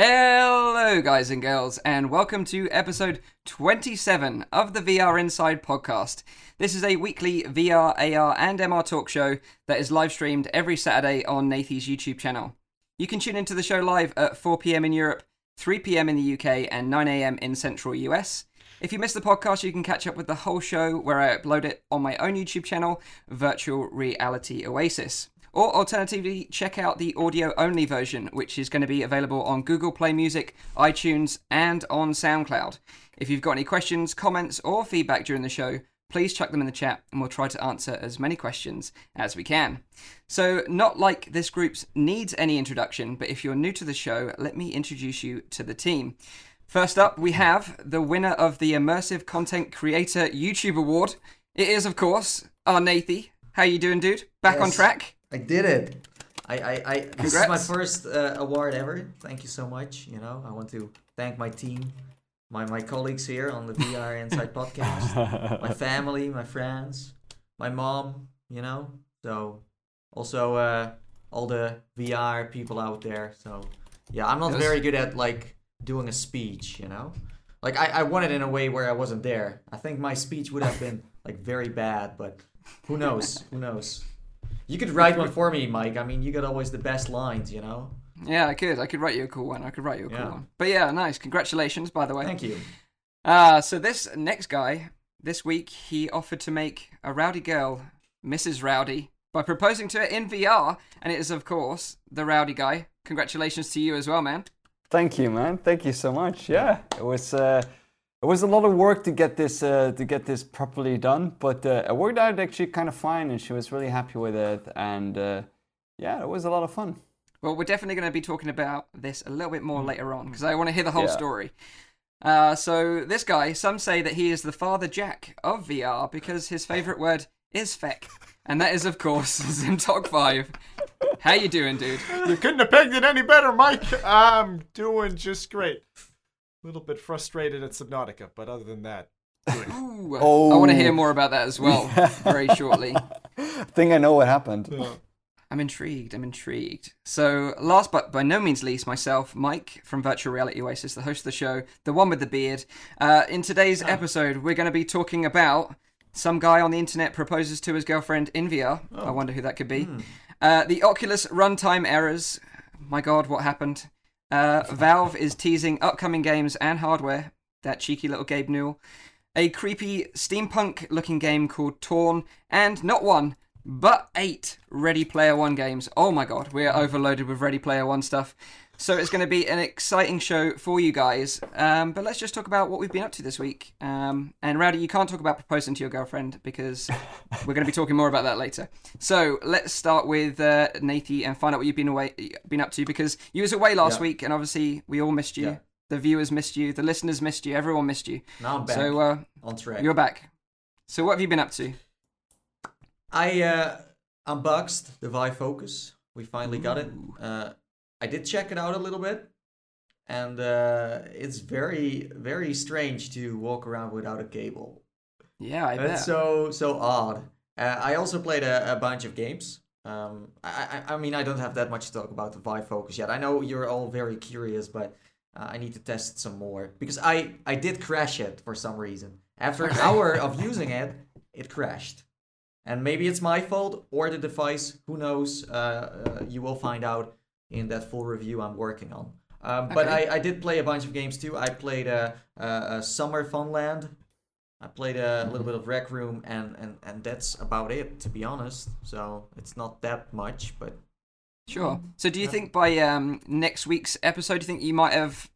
Hello, guys and girls, and welcome to episode 27 of the VR Inside podcast. This is a weekly VR, AR, and MR talk show that is live streamed every Saturday on Nathie's YouTube channel. You can tune into the show live at 4 pm in Europe, 3 pm in the UK, and 9 am in central US. If you missed the podcast, you can catch up with the whole show where I upload it on my own YouTube channel, Virtual Reality Oasis. Or alternatively, check out the audio only version, which is going to be available on Google Play Music, iTunes, and on SoundCloud. If you've got any questions, comments, or feedback during the show, please chuck them in the chat and we'll try to answer as many questions as we can. So, not like this group needs any introduction, but if you're new to the show, let me introduce you to the team. First up, we have the winner of the Immersive Content Creator YouTube Award. It is, of course, our Nathie. How you doing, dude? Back on track? I did it. I, I, I this is my first uh, award ever. Thank you so much. You know, I want to thank my team, my my colleagues here on the VR Inside podcast, my family, my friends, my mom. You know, so also uh, all the VR people out there. So yeah, I'm not Yes. very good at like doing a speech. You know, like I I won it in a way where I wasn't there. I think my speech would have been like very bad, but who knows? who knows? You could write one for me, Mike. I mean, you got always the best lines, you know. Yeah, I could. I could write you a cool one. I could write you a cool Yeah. one. But yeah, nice. Congratulations, by the way. Thank you. Uh, so this next guy, this week, he offered to make a rowdy girl, Mrs. Rowdy, by proposing to her in VR, and it is, of course, the rowdy guy. Congratulations to you as well, man. Thank you, man. Thank you so much. Yeah, it was uh, it was a lot of work to get this uh, to get this properly done, but uh, it worked out actually kind of fine, and she was really happy with it. And uh, yeah, it was a lot of fun. Well, we're definitely going to be talking about this a little bit more later on because I want to hear the whole Yeah. story. Uh, so this guy, some say that he is the father Jack of VR because his favorite word is feck, and that is of course Zimtok Five. How you doing, dude? You couldn't have pegged it any better, Mike. I'm doing just great. A little bit frustrated at Subnautica, but other than that, Ooh, I Oh. want to hear more about that as well very shortly. I think I know what happened. uh, I'm intrigued. I'm intrigued. So, last but by no means least, myself, Mike from Virtual Reality Oasis, the host of the show, the one with the beard. Uh, in today's episode, we're going to be talking about some guy on the internet proposes to his girlfriend in VR. I wonder who that could be. Uh, the Oculus runtime errors. My God, what happened? Uh, Valve is teasing upcoming games and hardware. That cheeky little Gabe Newell. A creepy steampunk-looking game called Torn, and not one, but eight Ready Player One games. Oh my god, we are overloaded with Ready Player One stuff. So it's going to be an exciting show for you guys. Um, but let's just talk about what we've been up to this week. Um, and Rowdy, you can't talk about proposing to your girlfriend because we're going to be talking more about that later. So let's start with uh, Nathie and find out what you've been away, been up to because you was away last Yeah. week, and obviously we all missed you. Yeah. The viewers missed you. The listeners missed you. Everyone missed you. Now I'm back So uh, on track. you're back. So what have you been up to? I uh, unboxed the Vive Focus. We finally got it. Uh, I did check it out a little bit, and uh, it's very, very strange to walk around without a cable. Yeah, I bet. That's so so odd. Uh, I also played a, a bunch of games. Um, I, I I mean I don't have that much to talk about the Vive Focus yet. I know you're all very curious, but uh, I need to test some more because I I did crash it for some reason. After an hour of using it, it crashed, and maybe it's my fault or the device. Who knows? Uh, uh, you will find out in that full review I'm working on. Um, but I, I did play a bunch of games too. I played a, a, a Summer Funland. I played a little bit of Rec Room, and, and, and that's about it, to be honest. So it's not that much, but Sure. So, do you Yeah. think by um, next week's episode, do you think you might have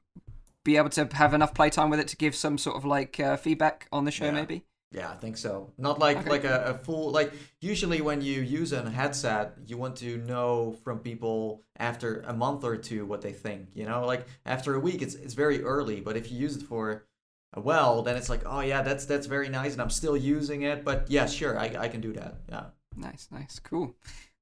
be able to have enough playtime with it to give some sort of like uh, feedback on the show, Yeah. maybe? Yeah, I think so. Not like Okay. like a, a full like. Usually, when you use a headset, you want to know from people after a month or two what they think. You know, like after a week, it's it's very early. But if you use it for a while, then it's like, oh yeah, that's that's very nice, and I'm still using it. But yeah, sure, I I can do that. Yeah. Nice, nice, cool,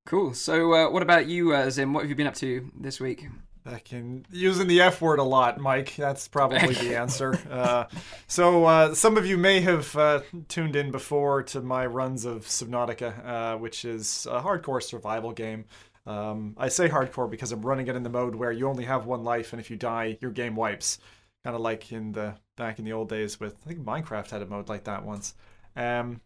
cool. So, uh, what about you, uh, Zim? What have you been up to this week? Back in using the F word a lot, Mike. That's probably the answer. Uh, so uh, some of you may have uh, tuned in before to my runs of Subnautica, uh, which is a hardcore survival game. Um, I say hardcore because I'm running it in the mode where you only have one life, and if you die, your game wipes. Kind of like in the back in the old days with I think Minecraft had a mode like that once. Um,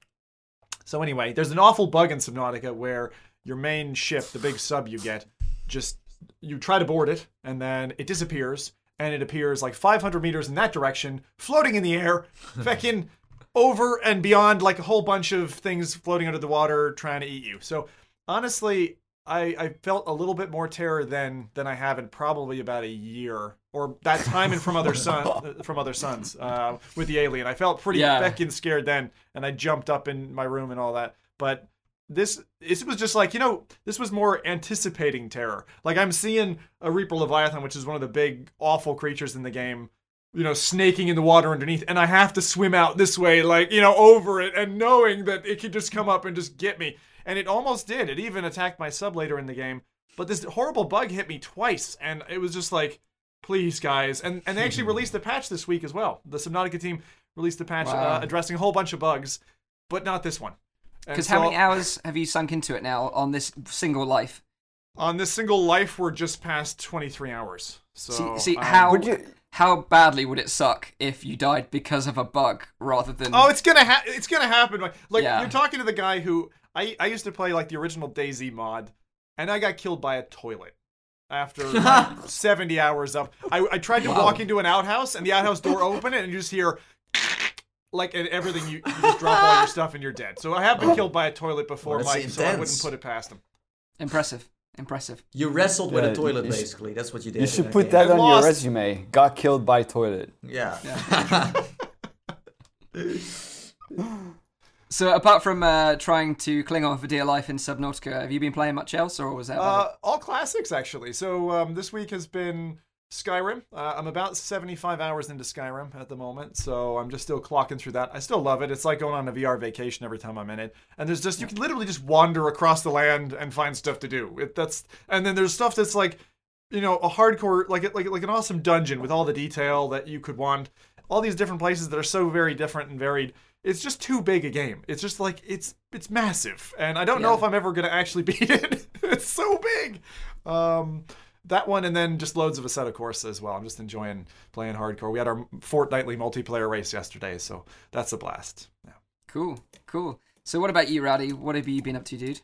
so anyway, there's an awful bug in Subnautica where your main ship, the big sub you get, just you try to board it and then it disappears and it appears like 500 meters in that direction, floating in the air, fucking over and beyond like a whole bunch of things floating under the water trying to eat you. So honestly, I, I felt a little bit more terror than than I have in probably about a year or that time in from other sun from other suns uh, with the alien. I felt pretty Yeah. feckin' scared then, and I jumped up in my room and all that. But this this was just like you know this was more anticipating terror. Like I'm seeing a Reaper Leviathan, which is one of the big awful creatures in the game, you know, snaking in the water underneath, and I have to swim out this way, like you know, over it, and knowing that it could just come up and just get me. And it almost did. It even attacked my sub later in the game. But this horrible bug hit me twice, and it was just like, please, guys. And and they actually released a patch this week as well. The Subnautica team released a patch Wow. uh, addressing a whole bunch of bugs, but not this one. And Because how many hours have you sunk into it now on this single life? on this single life, we're just past 23 hours. So See, see um, how Would you- how badly would it suck if you died because of a bug rather than? Oh, it's gonna ha- it's gonna happen. Like, like Yeah. you're talking to the guy who I I used to play like the original DayZ mod, and I got killed by a toilet after like, 70 hours up. I, I tried to walk into an outhouse, and the outhouse door opened, and you just hear. Like and everything, you, you just drop all your stuff and you're dead. So I have been killed by a toilet before, Well, that's Mike. So I wouldn't put it past him. impressive, impressive. You wrestled with Yeah, a toilet, you should- basically. That's what you did. You in should put game. that I on your lost. resume. Got killed by toilet. Yeah. So apart from uh, trying to cling on for dear life in Subnautica, have you been playing much else, or was that? about Uh, all classics actually. So um, this week has been Skyrim. Uh, I'm about 75 hours into Skyrim at the moment, so I'm just still clocking through that. I still love it. It's like going on a VR vacation every time I'm in it. And there's just you can literally just wander across the land and find stuff to do. It, that's and then there's stuff that's like you know a hardcore like like like an awesome dungeon with all the detail that you could want. All these different places that are so very different and varied. It's just too big a game. It's just like it's it's massive, and I don't know if I'm ever gonna actually beat it. it's so big. Um, that one, and then just loads of a Assetto Corsa as well. I'm just enjoying playing hardcore. We had our fortnightly multiplayer race yesterday, so that's a blast. Yeah. Cool, cool. So what about you, Rowdy? What have you been up to, dude?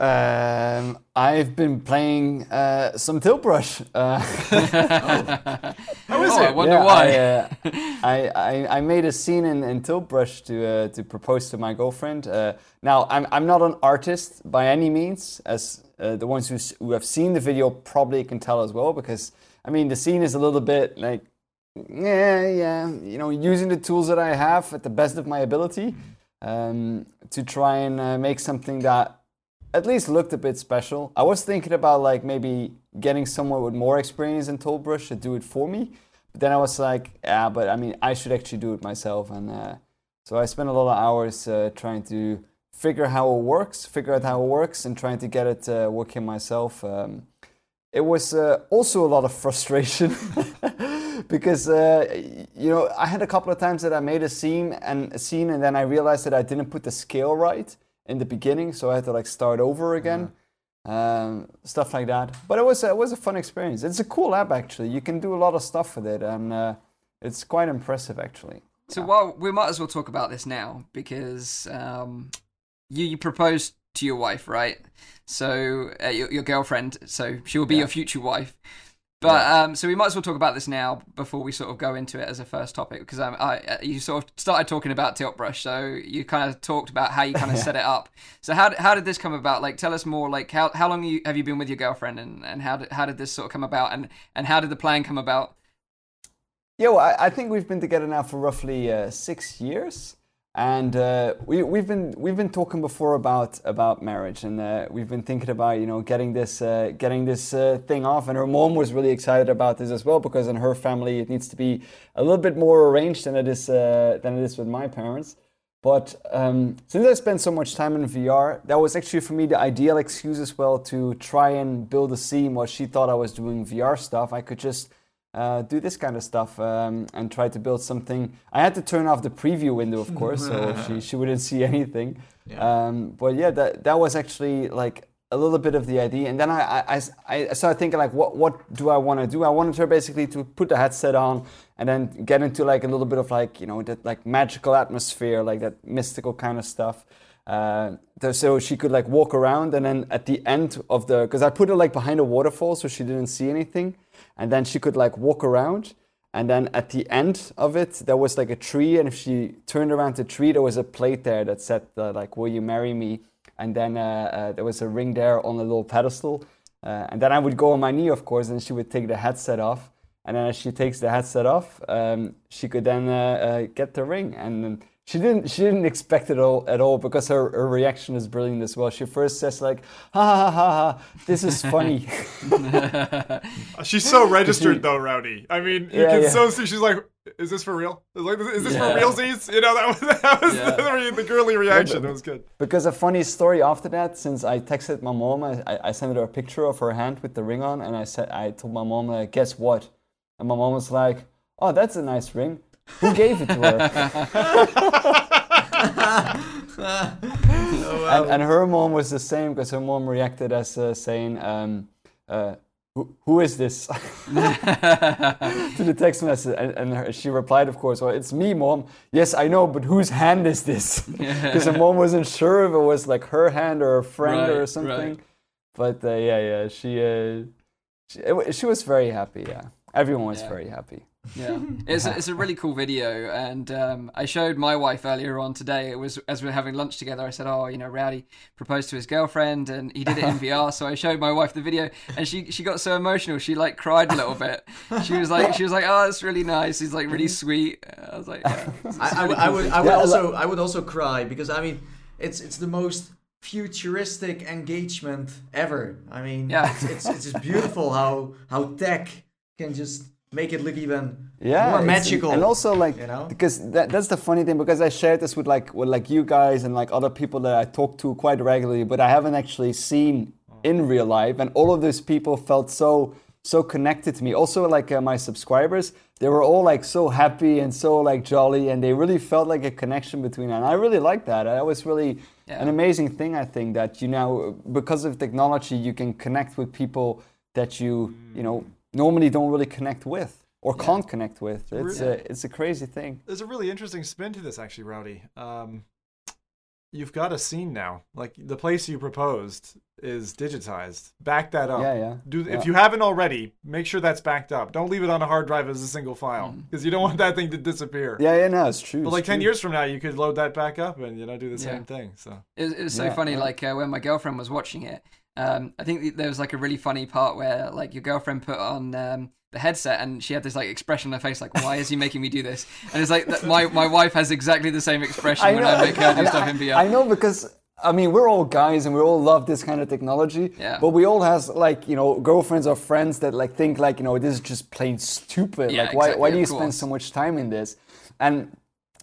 Um, I've been playing uh, some Tilt Brush. Uh, How is oh, I it? wonder yeah, why. I, uh, I, I, I made a scene in, in Tilt Brush to uh, to propose to my girlfriend. Uh, now I'm I'm not an artist by any means, as uh, the ones who who have seen the video probably can tell as well. Because I mean the scene is a little bit like yeah yeah you know using the tools that I have at the best of my ability um, to try and uh, make something that at least looked a bit special. I was thinking about like maybe getting someone with more experience in Tilt Brush to do it for me. But then I was like, yeah, but I mean, I should actually do it myself. And uh, so I spent a lot of hours uh, trying to figure how it works, figure out how it works, and trying to get it uh, working myself. Um, it was uh, also a lot of frustration because uh, you know I had a couple of times that I made a scene and a scene, and then I realized that I didn't put the scale right in the beginning, so I had to like start over again, um, stuff like that. But it was it was a fun experience. It's a cool app actually. You can do a lot of stuff with it, and uh, it's quite impressive actually. So well, we might as well talk about this now because um, you, you proposed to your wife, right? So uh, your, your girlfriend. So she will be Yeah. your future wife. But um, so we might as well talk about this now before we sort of go into it as a first topic because um, I uh, you sort of started talking about tilt brush, so you kind of talked about how you kind of set it up. So how, how did this come about? Like, tell us more. Like, how how long you, have you been with your girlfriend, and, and how did how did this sort of come about, and and how did the plan come about? Yeah, well, I, I think we've been together now for roughly uh, six years, and uh, we, we've been we've been talking before about about marriage, and uh, we've been thinking about you know getting this uh, getting this uh, thing off. And her mom was really excited about this as well because in her family it needs to be a little bit more arranged than it is uh, than it is with my parents. But um, since I spent so much time in VR, that was actually for me the ideal excuse as well to try and build a scene while she thought I was doing VR stuff. I could just uh, do this kind of stuff um, and try to build something. I had to turn off the preview window, of course, so she, she wouldn't see anything. Yeah. Um, but yeah, that that was actually like a little bit of the idea, and then I I, I, I started thinking like, what what do I want to do? I wanted her basically to put the headset on and then get into like a little bit of like you know that like magical atmosphere, like that mystical kind of stuff. Uh, so she could like walk around, and then at the end of the, because I put her like behind a waterfall, so she didn't see anything, and then she could like walk around, and then at the end of it, there was like a tree, and if she turned around the tree, there was a plate there that said uh, like, "Will you marry me?" And then uh, uh, there was a ring there on a little pedestal, uh, and then I would go on my knee, of course, and she would take the headset off, and then as she takes the headset off, um, she could then uh, get the ring, and she didn't she didn't expect it all at all because her, her reaction is brilliant as well. She first says like, "Ha ha ha ha, this is funny." She's so registered though, Rowdy. I mean, you Yeah, can yeah. so see. She's like, "Is this for real? Is like, is this Yeah. for realsies?" You know, that was that was Yeah. the, the girly reaction. That was good. Because a funny story after that, since I texted my mom, I, I- I sent her a picture of her hand with the ring on, and I said I told my mom, uh, "Guess what?" And my mom was like, "Oh, that's a nice ring. Who gave it to her?" and, and her mom was the same because her mom reacted as uh, saying, um, uh, who, "Who is this?" to the text message, and, and her, she replied, "Of course, well, it's me, mom. Yes, I know, but whose hand is this?" Because her mom wasn't sure if it was like her hand or a friend Right, or right. something. But uh, yeah, yeah, she, uh, she it she was very happy. Yeah, everyone was Yeah. very happy. Yeah, it's a, it's a really cool video, and um, I showed my wife earlier on today. It was as we were having lunch together. I said, "Oh, you know, Rowdy proposed to his girlfriend, and he did it in VR." So I showed my wife the video, and she she got so emotional, she like cried a little bit. She was like, she was like, "Oh, it's really nice. He's like really sweet." I was like, yeah, it's- it's a I, I, really would- I cool would. I would Yeah, I also, I would also cry because I mean, it's it's the most futuristic engagement ever. I mean, Yeah. it's, it's it's just beautiful how how tech can just make it look even yeah, more magical. and also like you know? because that, that's the funny thing because I shared this with like with like you guys and like other people that I talk to quite regularly, but I haven't actually seen in real life, and all of those people felt so so connected to me. Also, like uh, my subscribers, they were all like so happy and so like jolly, and they really felt like a connection between them. And I really like that. That was really Yeah. an amazing thing. I think that you now because of technology, you can connect with people that you you know normally don't really connect with or can't connect with. It's really- a it's a crazy thing. There's a really interesting spin to this, actually, Rowdy. Um, you've got a scene now. Like the place you proposed is digitized. Back that up. Yeah, yeah. Do Yeah. if you haven't already, make sure that's backed up. Don't leave it on a hard drive as a single file because you don't want that thing to disappear. Yeah, yeah, no, it's true. But it's like ten years from now, you could load that back up and you know do the Yeah. same thing. So it's, it was so Yeah, funny. yeah. Like uh, when my girlfriend was watching it, um, I think there was like a really funny part where like your girlfriend put on um, the headset and she had this like expression on her face, like, "Why is he making me do this?" And it's like that my my wife has exactly the same expression when I make her do stuff in VR. I know because I mean we're all guys and we all love this kind of technology. Yeah. But we all has like you know girlfriends or friends that like think like you know this is just plain stupid. Yeah, like why exactly, why do you spend so much time in this? And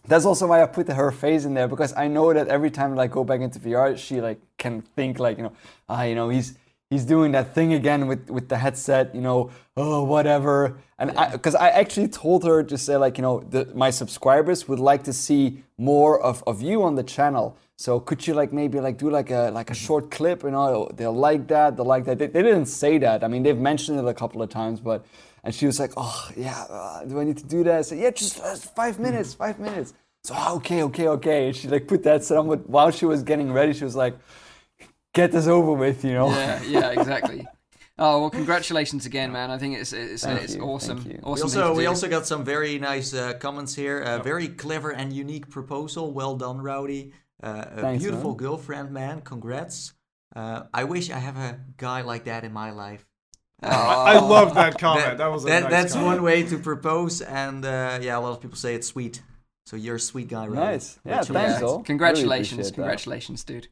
that's also why I put her face in there because I know that every time I go back into VR, she like can think like you know ah you know he's he's doing that thing again with with the headset you know oh whatever. And I because I actually told her to say like you know the, my subscribers would like to see more of, of you on the channel. So could you like maybe like do like a like a short clip you know they'll like that they'll like that. They, they didn't say that. I mean they've mentioned it a couple of times but and she was like oh yeah uh, do I need to do that I said yeah just uh, five minutes five minutes so "Ah, okay okay okay and she like put that set on but while she was getting ready she was like get this over with you know yeah, yeah, exactly. Oh well, congratulations again, man. I think it's it's, Thank it's you, awesome. thank you. Awesome. We also we also got some very nice uh, comments here. A very clever and unique proposal. Well done, Rowdy. Uh, a Thanks, beautiful man. girlfriend, man. Congrats. Uh, I wish I have a guy like that in my life. I, I love that comment. That, was a that- nice that's comment. one way to propose, and uh, yeah, a lot of people say it's sweet. So you're a sweet guy, right? Nice. Yeah, thanks, Yeah, all. Really Congratulations, appreciate that. congratulations, dude.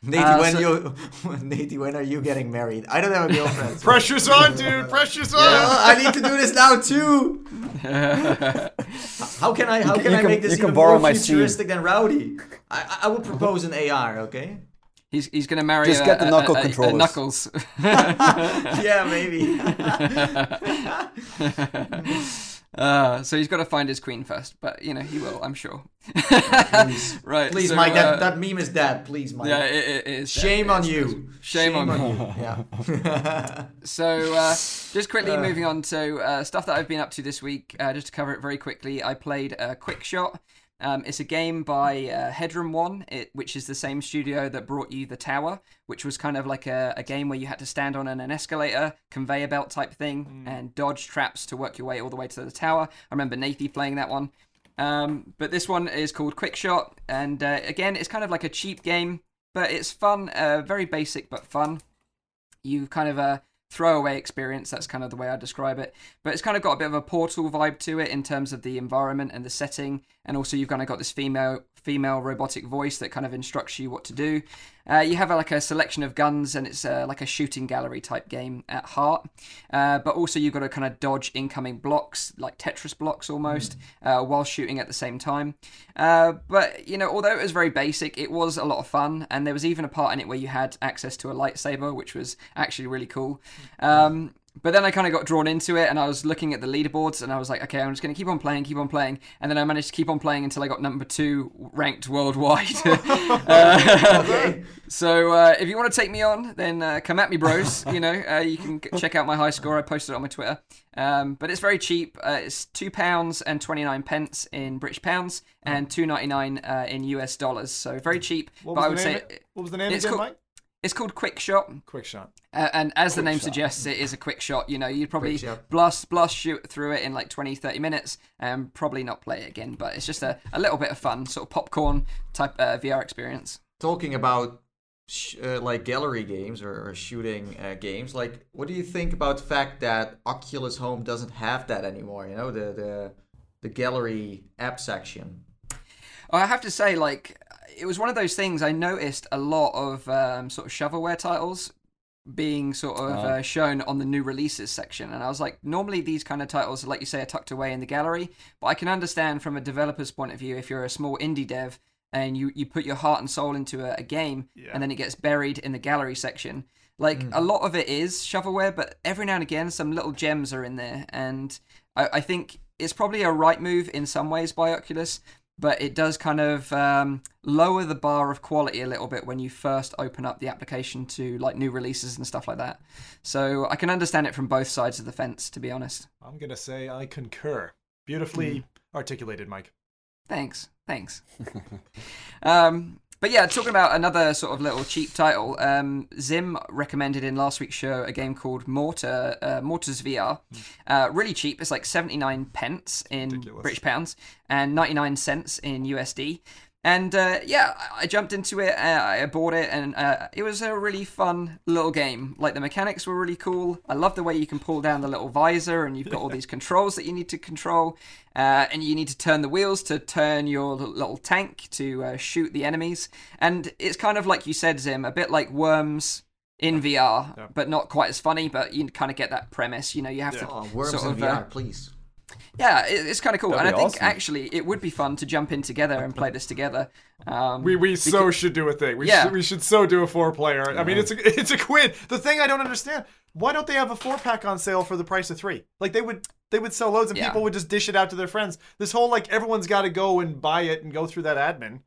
Nate, Uh, when so- you, Nate, when are you getting married? I don't have a girlfriend. so- Pressure's on, dude. Pressure's on. Oh, I need to do this now too. How can I? How You can can- I make this can even more my scene. futuristic than Rowdy? I, I- I would propose an AR. Okay. He's he's gonna marry Just a, get the a- knuckle a- a- a controllers. knuckles. yeah, maybe. Uh, so he's got to find his queen first, but you know he will, I'm sure. Please, right, please, so, Mike. uh, that, that meme is dead. Please, Mike. yeah, it, it is. Shame It on is. you. Shame on me. you. Yeah. So, uh, just quickly moving on to uh, stuff that I've been up to this week, uh, just to cover it very quickly. I played a Quick Shot. Um, it's a game by uh, Headroom One, it, which is the same studio that brought you The Tower, which was kind of like a, a game where you had to stand on an, an escalator, conveyor belt type thing, and dodge traps to work your way all the way to the tower. I remember Nathie playing that one. Um, but this one is called Quick Shot, and uh, again, it's kind of like a cheap game, but it's fun, uh, very basic but fun you kind of a throwaway experience. That's kind of the way I describe it. But it's kind of got a bit of a portal vibe to it in terms of the environment and the setting, and also you've kind of got this female female robotic voice that kind of instructs you what to do. Uh, you have uh, like a selection of guns, and it's uh, like a shooting gallery type game at heart. Uh, but also you've got to kind of dodge incoming blocks, like Tetris blocks almost, uh, while shooting at the same time. Uh, but you know, although it was very basic, it was a lot of fun, and there was even a part in it where you had access to a lightsaber, which was actually really cool. Um, but then I kind of got drawn into it, and I was looking at the leaderboards, and I was like, okay, I'm just going to keep on playing, keep on playing, and then I managed to keep on playing until I got number two ranked worldwide. Uh, okay. so uh, if you want to take me on, then uh, come at me, bros. You know, uh, you can check out my high score. I posted it on my Twitter. Um, but it's very cheap. Uh, it's two pounds and twenty nine pence in British pounds and two ninety nine uh, in US dollars. So very cheap. What but was I would the name? say what was the name again, cool. Mike? It's called Quick Shot. Quick shot. Uh, and as the name shot. suggests, it is a quick shot. You know, you'd probably blast blast shoot through it in like 20, 30 minutes and probably not play it again. But it's just a, a little bit of fun, sort of popcorn type uh, VR experience. Talking about sh- uh, like gallery games or, or shooting uh, games, like what do you think about the fact that Oculus Home doesn't have that anymore? You know, the the the gallery app section. I have to say, like, it was one of those things I noticed a lot of um, sort of shovelware titles being sort of Oh. uh, shown on the new releases section. And I was like, normally these kind of titles, like you say, are tucked away in the gallery. But I can understand from a developer's point of view, if you're a small indie dev and you, you put your heart and soul into a, a game Yeah. and then it gets buried in the gallery section. Like a lot of it is shovelware, but every now and again, some little gems are in there. And I, I think it's probably a right move in some ways by Oculus, but it does kind of um, lower the bar of quality a little bit when you first open up the application to like new releases and stuff like that. So I can understand it from both sides of the fence, to be honest. I'm gonna say I concur. Beautifully articulated, Mike. Thanks, thanks. um, but yeah, talking about another sort of little cheap title, um, Zim recommended in last week's show a game called Mortar, uh, Mortars VR. Uh, really cheap. It's like 79 pence in Ridiculous. British pounds and 99 cents in USD. And uh, yeah, I I jumped into it. Uh, I bought it, and uh, it was a really fun little game. Like the mechanics were really cool. I love the way you can pull down the little visor, and you've got all these controls that you need to control, uh, and you need to turn the wheels to turn your little tank to uh, shoot the enemies. And it's kind of like you said, Zim, a bit like Worms in VR, Yeah. but not quite as funny. But you kind of get that premise. You know, you have Yeah. to Oh, worms sort in of, VR, uh, please. Yeah, it, it's kind of cool, That'd and I think awesome. actually it would be fun to jump in together and play this together. Um, We we so should do a thing. We Yeah. should we should so do a four player. I mean, it's a it's a quid. The thing I don't understand: why don't they have a four pack on sale for the price of three? Like they would they would sell loads and Yeah. people would just dish it out to their friends. This whole like everyone's got to go and buy it and go through that admin.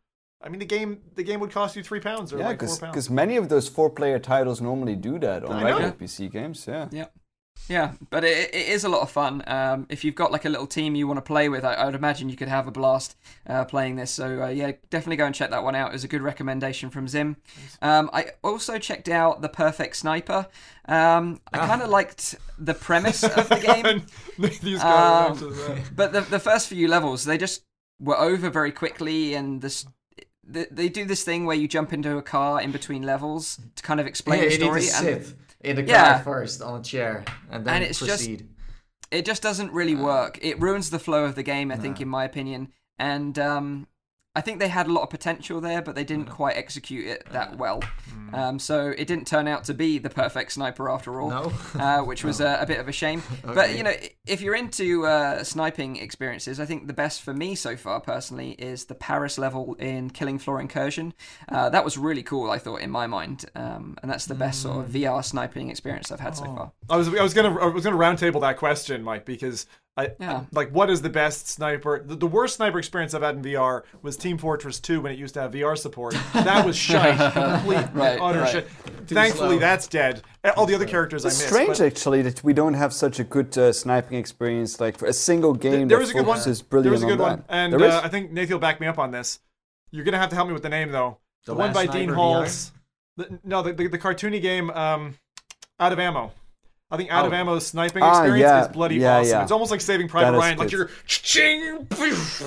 I mean, the game the game would cost you three pounds or Yeah, like four pounds. because many of those four-player titles normally do that on I regular. PC games. Yeah. Yeah. Yeah, but it, it is a lot of fun. Um, if you've got like a little team you want to play with, I, I would imagine you could have a blast uh, playing this. So uh, yeah, definitely go and check that one out. It was a good recommendation from Zim. Um, I also checked out the Perfect Sniper. Um, I kind of liked the premise of the game. Um, but the the first few levels they just were over very quickly and this they, they do this thing where you jump into a car in between levels to kind of explain Yeah, the story to and in the car Yeah. first on a chair and then And it's just- proceed. it just doesn't really work it ruins the flow of the game i think in my opinion and um I think they had a lot of potential there, but they didn't quite execute it that well. Um, so it didn't turn out to be the perfect sniper after all. No? uh, which was a, a bit of a shame. But you know, if you're into uh, sniping experiences, I think the best for me so far, personally, is the Paris level in Killing Floor Incursion. Uh, that was really cool, I thought, in my mind, um, and that's the best sort of VR sniping experience I've had so far. I was I was gonna I was gonna roundtable that question, Mike, because I, Yeah. like what is the best sniper? The, the worst sniper experience I've had in VR was Team Fortress 2 when it used to have VR support. That was shite, complete Right, utter right. shit. Thankfully, slow. that's dead. All the other characters It's I missed. strange but- actually that we don't have such a good uh, sniping experience. Like for a single game there that was a good one. focuses There was a good on one, that. and uh, I think Nathan will back me up on this. You're gonna have to help me with the name though. The, The one by Dean Sniper Halls. The, no, the, the the cartoony game, um, Out of Ammo. I think Out of ammo Ammo's sniping Ah, experience yeah, is bloody yeah, awesome. yeah. It's almost like Saving Private Ryan. Like you're ching,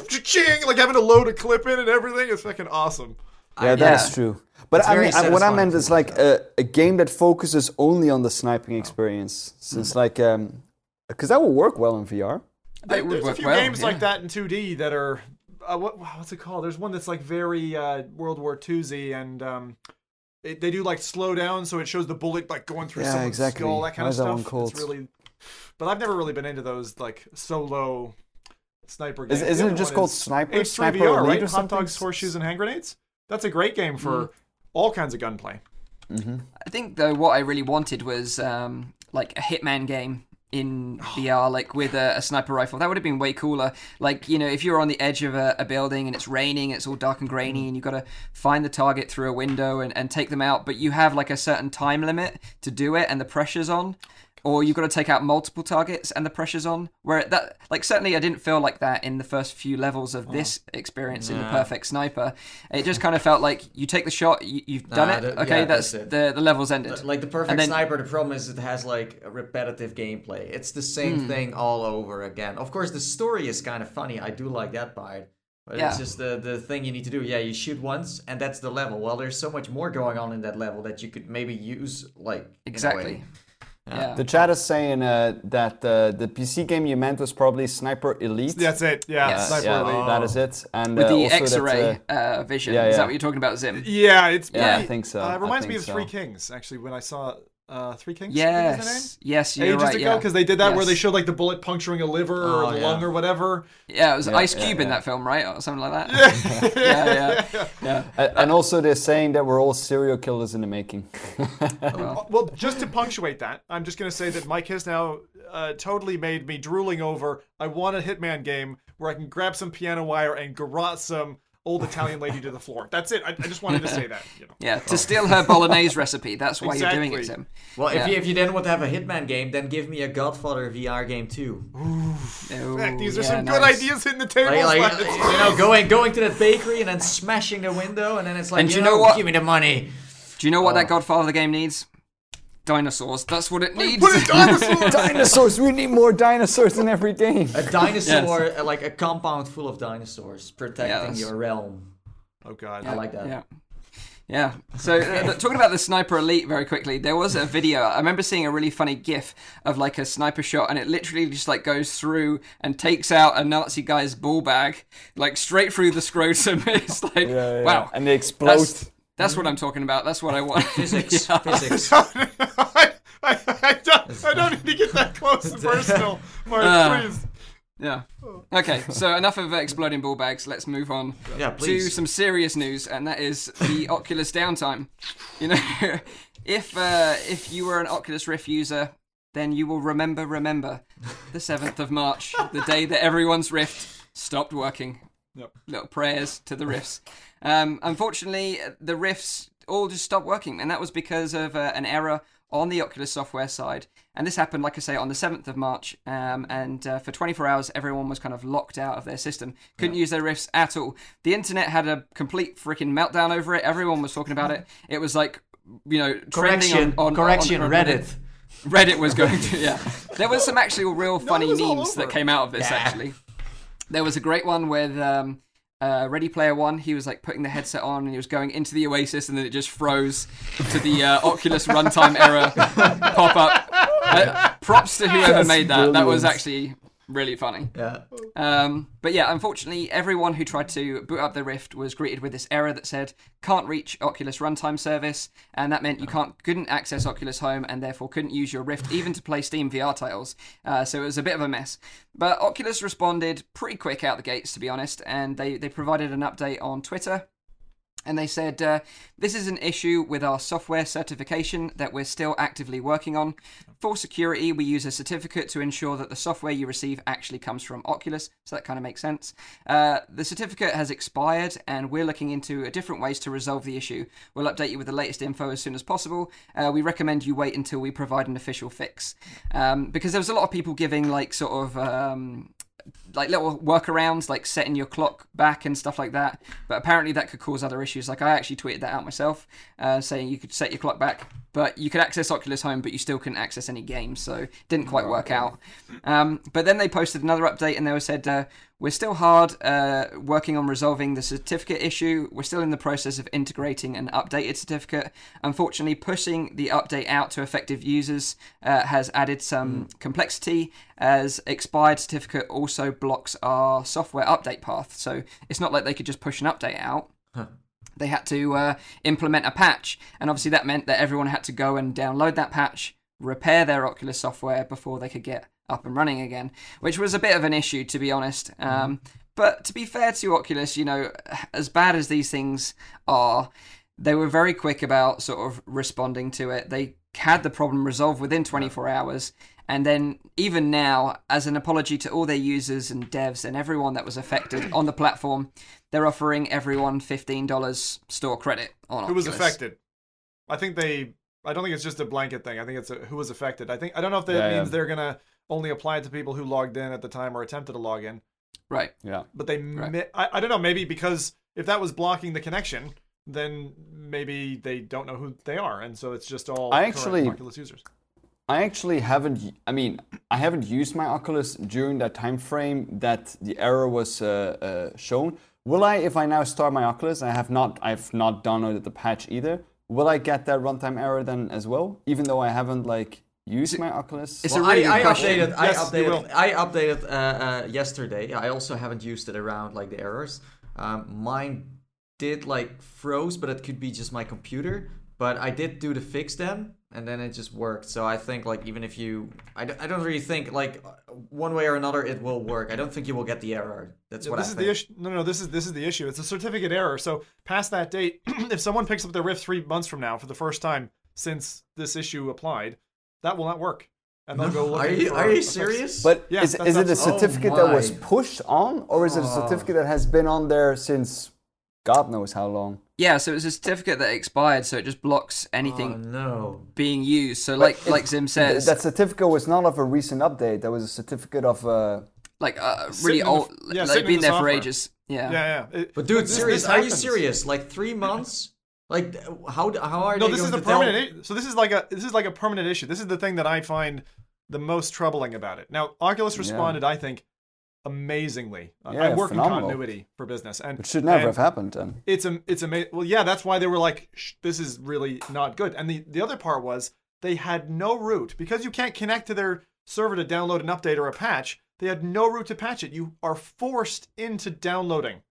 ching, like having to load a clip in and everything. It's fucking awesome. Yeah, I- that's yeah. true. But It's I very mean, I, what I satisfying meant to is play. like a, a game that focuses only on the sniping experience. Hmm. Since like, um, because that will work well in VR. There- It would There's a work few well, games like yeah. that in 2D that are uh, what what's it called? There's one that's like very uh, World War II-y and um, it, they do like slow down so it shows the bullet like going through Yeah, someone's exactly. skull, that kind What of is that stuff. one called? It's really, but I've never really been into those like solo sniper games. The isn't it just called is Sniper? H3VR, Sniper right? Elite or Hot dogs, horseshoes, and hand grenades. That's a great game for all kinds of gunplay. I think though what I really wanted was um, like a Hitman game in oh. VR, like with a, a sniper rifle. That would have been way cooler. Like you know, if you're on the edge of a, a building and it's raining, it's all dark and grainy, mm. and you've got to find the target through a window and, and take them out, but you have like a certain time limit to do it, and the pressure's on. Or you've got to take out multiple targets and the pressure's on. Where that, like, certainly I didn't feel like that in the first few levels of this experience in the Perfect Sniper. It just kind of felt like you take the shot, you, you've done it. okay, yeah, that's, that's it. the the level's ended. Like the perfect then- sniper, the problem is it has like a repetitive gameplay. It's the same Hmm. thing all over again. Of course, the story is kind of funny. I do like that part. But Yeah. it's just the, the thing you need to do. Yeah, you shoot once, and that's the level. Well, there's so much more going on in that level that you could maybe use, like in a way. Exactly. Yeah. The chat is saying uh, that uh, the PC game you meant was probably Sniper Elite. That's it. Yeah, Yes. Sniper yeah, Elite. that is it. And With uh, the also X-ray that, uh, vision. yeah, Is that what you're talking about, Zim? Yeah, it's Yeah, I think so. Uh, it reminds me think of Three. Kings actually when I saw uh, Three Kings. I think is the name? Yes. Yes, you're ages right. ago yeah. because they did that where they showed like the bullet puncturing a liver Oh, or the yeah. lung or whatever. Yeah, it was Yeah, Ice yeah, Cube in that film, right, or something like that. yeah, yeah, yeah. uh, and also they're saying that we're all serial killers in the making. Uh, Well, just to punctuate that, I'm just going to say that Mike has now uh, totally made me drooling over. I want a Hitman game where I can grab some piano wire and garrot some old Italian lady to the floor. That's it. I, I just wanted to say that. You know. Yeah, to oh. steal her bolaise recipe. That's why you're doing it, Exactly. Zim. Well, if you if you then want to have a Hitman game, then give me a Godfather VR game too. Oh, Heck, these are yeah, some good ideas in the table. Like, like, you know, going going to that bakery and then smashing the window, and then it's like, And you, you know, know what? Give me the money. Do you know what Oh. that Godfather game needs? Dinosaurs. That's what it needs. Put a dinosaur. dinosaurs! We need more dinosaurs in every game. A dinosaur, uh, like a compound full of dinosaurs protecting Yes. your realm. oh God. I like that. Yeah. Yeah. So uh, talking about the sniper elite very quickly, there was a video. I remember seeing a really funny GIF of like a sniper shot, and it literally just like goes through and takes out a Nazi guy's ball bag, like straight through the scrotum. It's like, Yeah, yeah. wow, And they explode. that's, that's what I'm talking about. That's what I want. Physics, Yeah. physics. I, I, I, don't, I don't need to get that close and personal, Mark. Uh, please. Yeah. Okay. So enough of uh, exploding ball bags. Let's move on Yeah, to please. some serious news, and that is the Oculus downtime. You know, if uh, if you were an Oculus Rift user, then you will remember remember the seventh of March, the day that everyone's Rift stopped working. Yep. Little prayers to the Rifts. Um, unfortunately, the Rifts all just stopped working, and that was because of uh, an error on the Oculus software side. And this happened, like I say, on the 7th of March. Um, and uh, for 24 hours, everyone was kind of locked out of their system. Couldn't use their Rifts at all. The internet had a complete freaking meltdown over it. Everyone was talking about it. It was like, you know, trending on, on correction, on- Reddit. Reddit was going to, yeah. There was some actually real funny all memes that came out of this, Yeah. actually. There was a great one with um, uh, Ready Player One. He was like putting the headset on and he was going into the Oasis, and then it just froze to the uh, Oculus runtime error pop up. Uh, props to whoever That's made that. That was actually really funny. Yeah. Um, but yeah, unfortunately, everyone who tried to boot up the Rift was greeted with this error that said can't reach Oculus runtime service, and that meant you can't couldn't access Oculus Home and therefore couldn't use your Rift even to play Steam VR titles. Uh, so it was a bit of a mess. But Oculus responded pretty quick out the gates, to be honest, and they they provided an update on Twitter. And they said, uh, This is an issue with our software certification that we're still actively working on. For security, we use a certificate to ensure that the software you receive actually comes from Oculus, so that kind of makes sense. Uh, the certificate has expired, and we're looking into different ways to resolve the issue. We'll update you with the latest info as soon as possible. Uh, we recommend you wait until we provide an official fix. Um, because there was a lot of people giving, like, sort of. Um, like little workarounds like setting your clock back and stuff like that. But apparently that could cause other issues. Like i actually tweeted that out myself uh, saying you could set your clock back but you could access oculus home but you still couldn't access any games so it didn't quite work out um, but then they posted another update and they said uh, we're still hard uh, working on resolving the certificate issue. We're still in the process of integrating an updated certificate. Unfortunately, pushing the update out to effective users uh, has added some mm. complexity, as expired certificate also blocks our software update path. So it's not like they could just push an update out. They had to uh, implement a patch, and obviously that meant that everyone had to go and download that patch, repair their Oculus software before they could get up and running again, which was a bit of an issue to be honest. Mm-hmm. Um, but to be fair to Oculus, you know, as bad as these things are, they were very quick about sort of responding to it. They had the problem resolved within 24 hours. And then, even now, as an apology to all their users and devs and everyone that was affected on the platform, they're offering everyone $15 store credit on Who was affected? I think they. I don't think it's just a blanket thing. I think it's a, who was affected. I think I don't know if that yeah, means yeah. they're gonna only applied to people who logged in at the time or attempted to log in. Right. Yeah. But they, right. mi- I, I don't know, maybe because if that was blocking the connection, then maybe they don't know who they are, and so it's just all I actually Oculus users. I actually haven't. I mean, I haven't used my Oculus during that time frame that the error was uh, uh, shown. Will I, if I now start my Oculus, I have not. I've not downloaded the patch either. Will I get that runtime error then as well, even though I haven't like use my Oculus? It's well, a really I, I updated. I yes, updated. I updated uh, uh, yesterday. I also haven't used it around like the errors. Um, mine did like froze, but it could be just my computer. But I did do the fix then, and then it just worked. So I think like even if you, I d- I don't really think like one way or another it will work. I don't think you will get the error. That's what this I is think. the issue. No, no, this is this is the issue. It's a certificate error. So past that date, if someone picks up their Rift three months from now for the first time since this issue applied, that will not work. And they'll go looking. Are you are you serious? But yeah, is, is it a certificate oh that was oh pushed on, or is it a oh. certificate that has been on there since God knows how long? Yeah, so it's a certificate that expired, so it just blocks anything oh, no. being used. So, like like Zim says, that certificate was not of a recent update. That was a certificate of uh, like uh, really old, the, yeah, like been the there software. for ages. Yeah, yeah, yeah. It, but dude, serious? Are you serious? Like three months? Like how how are you? no? this is the permanent. Tell... So this is like a this is like a permanent issue. This is the thing that I find the most troubling about it. Now Oculus responded, yeah. I think, amazingly. Yeah, I work phenomenal. in continuity for business, and it should never have happened. Then it's a it's amazing. Well, yeah, that's why they were like, this is really not good. And the the other part was they had no route because you can't connect to their server to download an update or a patch. They had no route to patch it. You are forced into downloading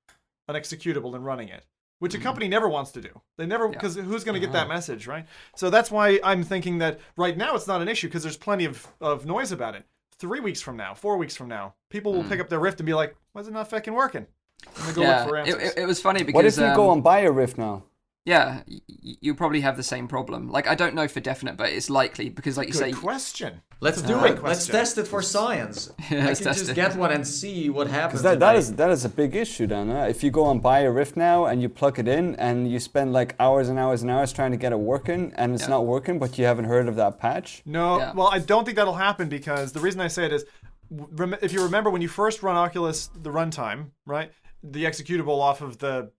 an executable and running it which a mm-hmm. company never wants to do. They never because yeah. who's going to get that uh-huh. message, right? So that's why I'm thinking that right now it's not an issue because there's plenty of, of noise about it. Three weeks from now, four weeks from now, people will mm. pick up their Rift and be like, "Why is it not fucking working?" And go yeah, it, it, it, was funny because what if you um, go and buy a Rift now? Yeah, you probably have the same problem. Like I don't know for definite, but it's likely because, like you Good say, question. Let's uh, do it. Question. Let's test it for science. yeah, I can just it. get one and see what happens. That, that is that is a big issue, then. Huh? If you go and buy a Rift now and you plug it in and you spend like hours and hours and hours trying to get it working and it's yeah. not working, but you haven't heard of that patch. No, yeah. well, I don't think that'll happen because the reason I say it is, if you remember when you first run Oculus, the runtime, right, the executable off of the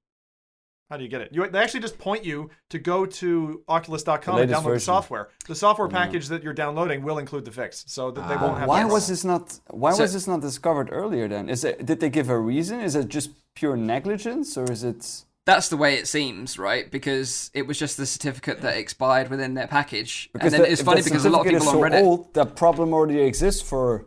how do you get it? You, they actually just point you to go to Oculus.com and download version. the software. The software mm. package that you're downloading will include the fix, so that they ah. won't have. Why was this not? Why so, was this not discovered earlier? Then is it? Did they give a reason? Is it just pure negligence, or is it? That's the way it seems, right? Because it was just the certificate that expired within their package, because and then the, it's funny because a lot of people so on Reddit. Old, that problem already exists for.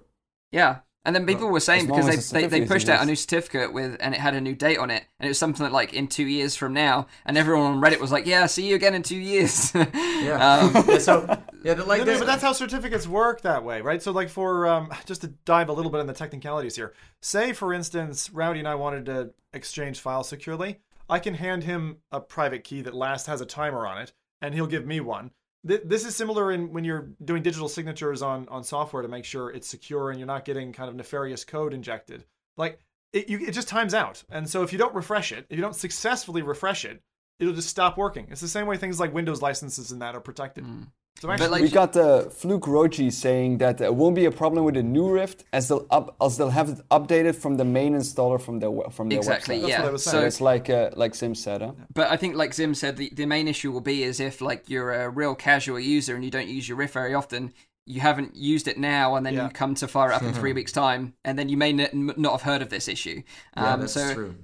Yeah, and then people were saying because they, they, they pushed out a new certificate with and it had a new date on it and it was something that, like in two years from now and everyone on Reddit was like yeah see you again in two years yeah. Um, yeah so yeah like no, no, but that's how certificates work that way right so like for um, just to dive a little bit in the technicalities here say for instance Rowdy and I wanted to exchange files securely I can hand him a private key that last has a timer on it, and he'll give me one. Th- This is similar in when you're doing digital signatures on on software to make sure it's secure and you're not getting kind of nefarious code injected. Like it, you, it just times out, and so if you don't refresh it, if you don't successfully refresh it, it'll just stop working. It's the same way things like Windows licenses and that are protected. But like, we got uh, Fluke Roji saying that there won't be a problem with the new Rift as they'll up, as they'll have it updated from the main installer from their from their exactly, website. That's yeah. what So it's like uh, like Zim said, huh? But I think, like Zim said, the, the main issue will be is if like you're a real casual user and you don't use your Rift very often, you haven't used it now, and then Yeah. you come to fire it up in three weeks' time, and then you may n- not have heard of this issue. Yeah, Um, that's so true.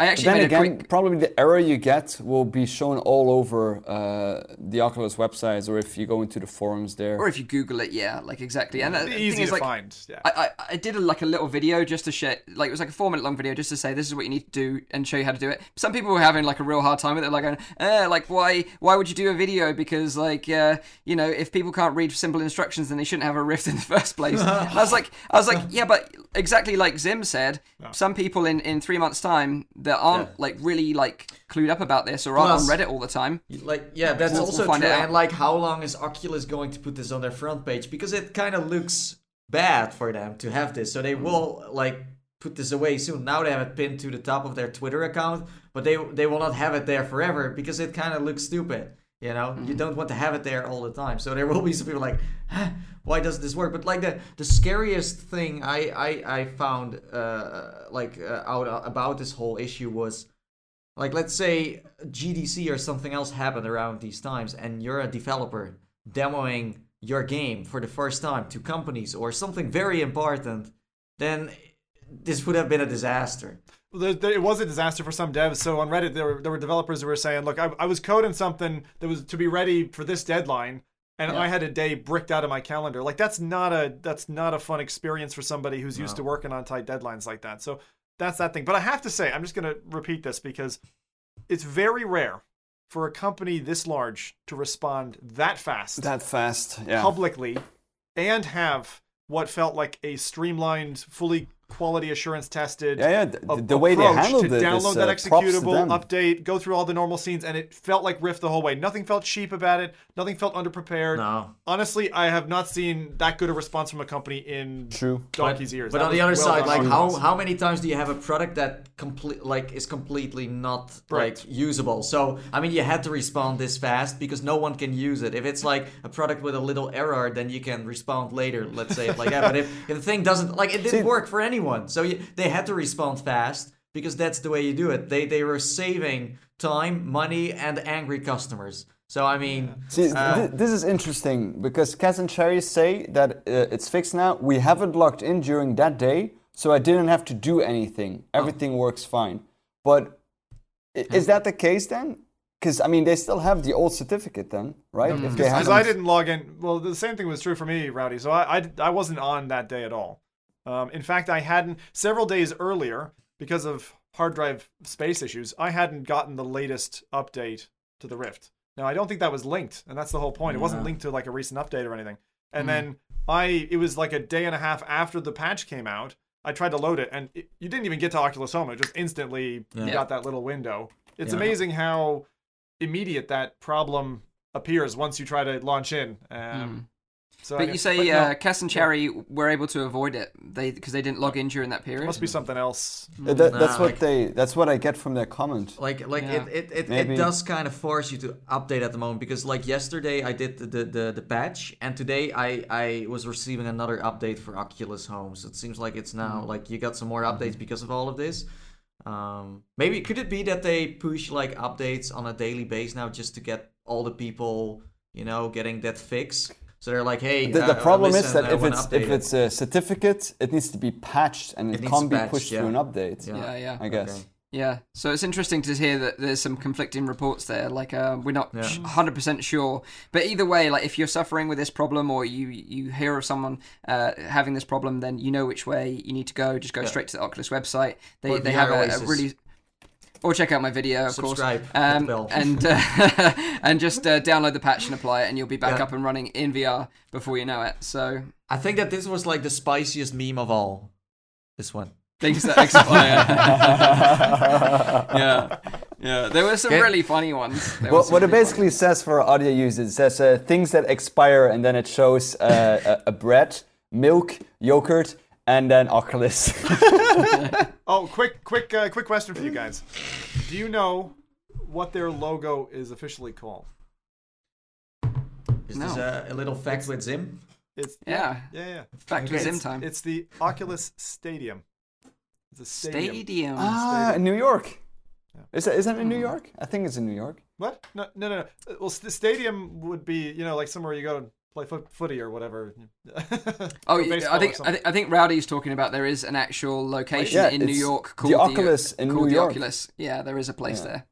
I But actually then made again, a quick. probably the error you get will be shown all over uh, the Oculus websites, or if you go into the forums there. Or if you Google it, yeah, like exactly. And the easy thing is, to like, find. Yeah. I, I, I did a, like a little video just to share, like it was like a four minute long video just to say this is what you need to do and show you how to do it. Some people were having like a real hard time with it, like, going, eh, like why why would you do a video? Because like uh, you know if people can't read simple instructions, then they shouldn't have a Rift in the first place. I was like, I was like, yeah, but exactly like Zim said, some people in in three months time that aren't Yeah. like really like clued up about this or aren't on Reddit all the time. Like, yeah, that's We'll- also we'll true. And like, how long is Oculus going to put this on their front page? Because it kind of looks bad for them to have this. So they mm. will like put this away soon. Now they have it pinned to the top of their Twitter account, but they they will not have it there forever because it kind of looks stupid. You know, you don't want to have it there all the time. So there will be some people like, huh, why doesn't this work? But like the the scariest thing I I, I found uh, like uh, out about this whole issue was like let's say GDC or something else happened around these times and you're a developer demoing your game for the first time to companies or something very important, then this would have been a disaster. Well, there, there, it was a disaster for some devs. So on Reddit, there were, there were developers who were saying, "Look, I, I was coding something that was to be ready for this deadline, and Yeah. I had a day bricked out of my calendar. Like that's not a that's not a fun experience for somebody who's used to working on tight deadlines like that. So that's that thing. But I have to say, I'm just going to repeat this because it's very rare for a company this large to respond that fast that fast, yeah. publicly and have what felt like a streamlined, fully quality assurance tested Yeah, yeah. The, the way they approach handled to it download is, that uh, props executable, them. update, go through all the normal scenes, and it felt like Rift the whole way. Nothing felt cheap about it. Nothing felt underprepared. No. Honestly, I have not seen that good a response from a company in True. donkey's years. But That on the other well side, like how how many times do you have a product that complete like is completely not Right. like usable? So I mean, you had to respond this fast because no one can use it. If it's like a product with a little error, then you can respond later. Let's say it like that. But if, if the thing doesn't like it didn't See- work for anyone, so you, they had to respond fast because that's the way you do it. They they were saving time, money, and angry customers. So I mean, See, uh, th- this is interesting because Kaz and Cherry say that uh, it's fixed now. We haven't logged in during that day, so I didn't have to do anything. Everything works fine. But is that the case then? Because I mean, they still have the old certificate then, right? Because haven't- I didn't log in. Well, the same thing was true for me, Rowdy. So I, I, I wasn't on that day at all. Um, in fact, I hadn't several days earlier because of hard drive space issues. I hadn't gotten the latest update to the Rift. Now I don't think that was linked, and that's the whole point. It wasn't linked to like a recent update or anything. And Hmm. then I, it was like a day and a half after the patch came out. I tried to load it, and it, you didn't even get to Oculus Home. It just instantly you Yeah. got that little window. It's Yeah. amazing how immediate that problem appears once you try to launch in. Um, Hmm. So But anyway- you say but no, uh, Cass and Cherry were able to avoid it they because they didn't log in during that period. it must be something else. Uh, that- that's Nah, what like- they. That's what I get from their comment. like like Yeah. it it, it, it does kind of force you to update at the moment because like yesterday I did the, the, the, the patch and today I, I was receiving another update for Oculus Home so it seems like it's now like you got some more updates because of all of this um maybe could it be that they push like updates on a daily base now just to get all the people you know getting that fix so they're like hey The, the uh, problem is that if it's if it. it's a certificate, it needs to be patched and it, It can't be patched, pushed yeah. through an update. Yeah. yeah, yeah. I guess. Okay. Yeah, so it's interesting to hear that there's some conflicting reports there. Like, uh, we're not Yeah. hundred percent sure, but either way, like if you're suffering with this problem or you you hear of someone uh, having this problem, then you know which way you need to go. Just go Yeah. straight to the Oculus website. They Or they VR have a, a really or check out my video, of Subscribe, course, hit um, and uh, and just uh, download the patch and apply it, and you'll be back Yeah. up and running in VR before you know it. So I think that this was like the spiciest meme of all this one things that expire. yeah. Yeah, there were some Okay. really funny ones. There What, some what it really basically says for audio users, it says uh, things that expire, and then it shows uh, a, a bread, milk, yogurt, and then Oculus. Oh, quick, quick, uh, quick question for you guys. Do you know what their logo is officially called? Is this a, a little fact with Zim? It's Yeah. yeah, yeah. Back to Okay. Zim time. it's the Oculus Stadium. It's a stadium. Stadium. ah, in New York. Yeah. Is that, is that in New York? I think it's in New York. What? No, no, no. no. Well, the stadium would be, you know, like somewhere you go to play foot, footy or whatever. Oh, Or yeah, I think I, something. think I think Rowdy's talking about there is an actual location Yeah, in New it's York the called Oculus in called New the York. Oculus. Yeah, there is a place Yeah. there.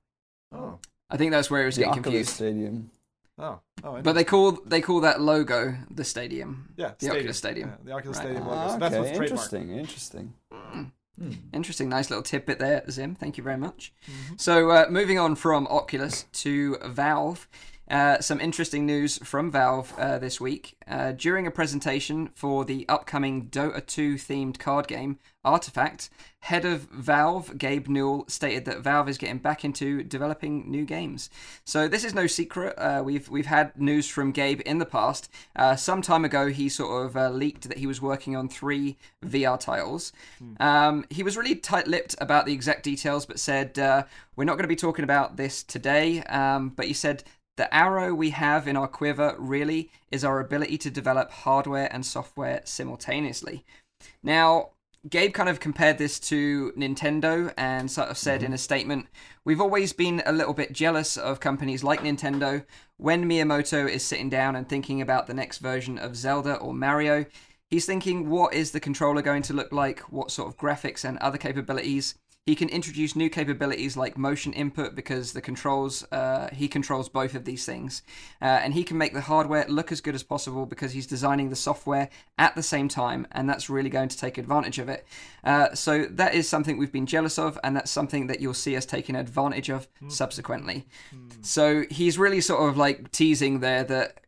Oh, I think that's where it was The getting Oculus confused. Stadium. oh, oh. But they call they call that logo the stadium. yeah, the Oculus Stadium. Yeah, the Oculus Right. Stadium logo. Ah, So that's okay, what's trademarked. interesting, interesting. Hmm. Interesting, nice little tidbit there, Zim. Thank you very much. Mm-hmm. So, uh, moving on from Oculus to Valve, uh, some interesting news from Valve uh, this week. Uh, during a presentation for the upcoming Dota 2 themed card game, Artifact, head of Valve, Gabe Newell, stated that Valve is getting back into developing new games. So, this is no secret. Uh, we've, we've had news from Gabe in the past. Uh, some time ago, he sort of uh, leaked that he was working on three VR titles. Um, he was really tight lipped about the exact details, but said, uh, We're not going to be talking about this today. Um, but he said, The arrow we have in our quiver really is our ability to develop hardware and software simultaneously. Now, Gabe kind of compared this to Nintendo and sort of said mm-hmm. in a statement, We've always been a little bit jealous of companies like Nintendo. When Miyamoto is sitting down and thinking about the next version of Zelda or Mario, he's thinking, what is the controller going to look like? What sort of graphics and other capabilities? He can introduce new capabilities like motion input because the controls uh, he controls both of these things, uh, and he can make the hardware look as good as possible because he's designing the software at the same time, and that's really going to take advantage of it. Uh, so that is something we've been jealous of, and that's something that you'll see us taking advantage of subsequently. So he's really sort of like teasing there that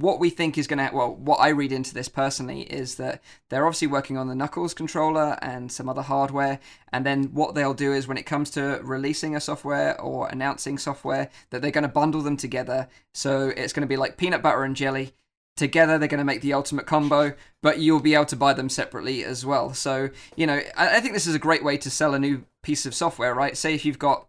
what we think is going to well what i read into this personally is that they're obviously working on the knuckles controller and some other hardware and then what they'll do is when it comes to releasing a software or announcing software that they're going to bundle them together. So it's going to be like peanut butter and jelly. Together they're going to make the ultimate combo but you'll be able to buy them separately as well. So you know I, I think this is a great way to sell a new piece of software right? Say if you've got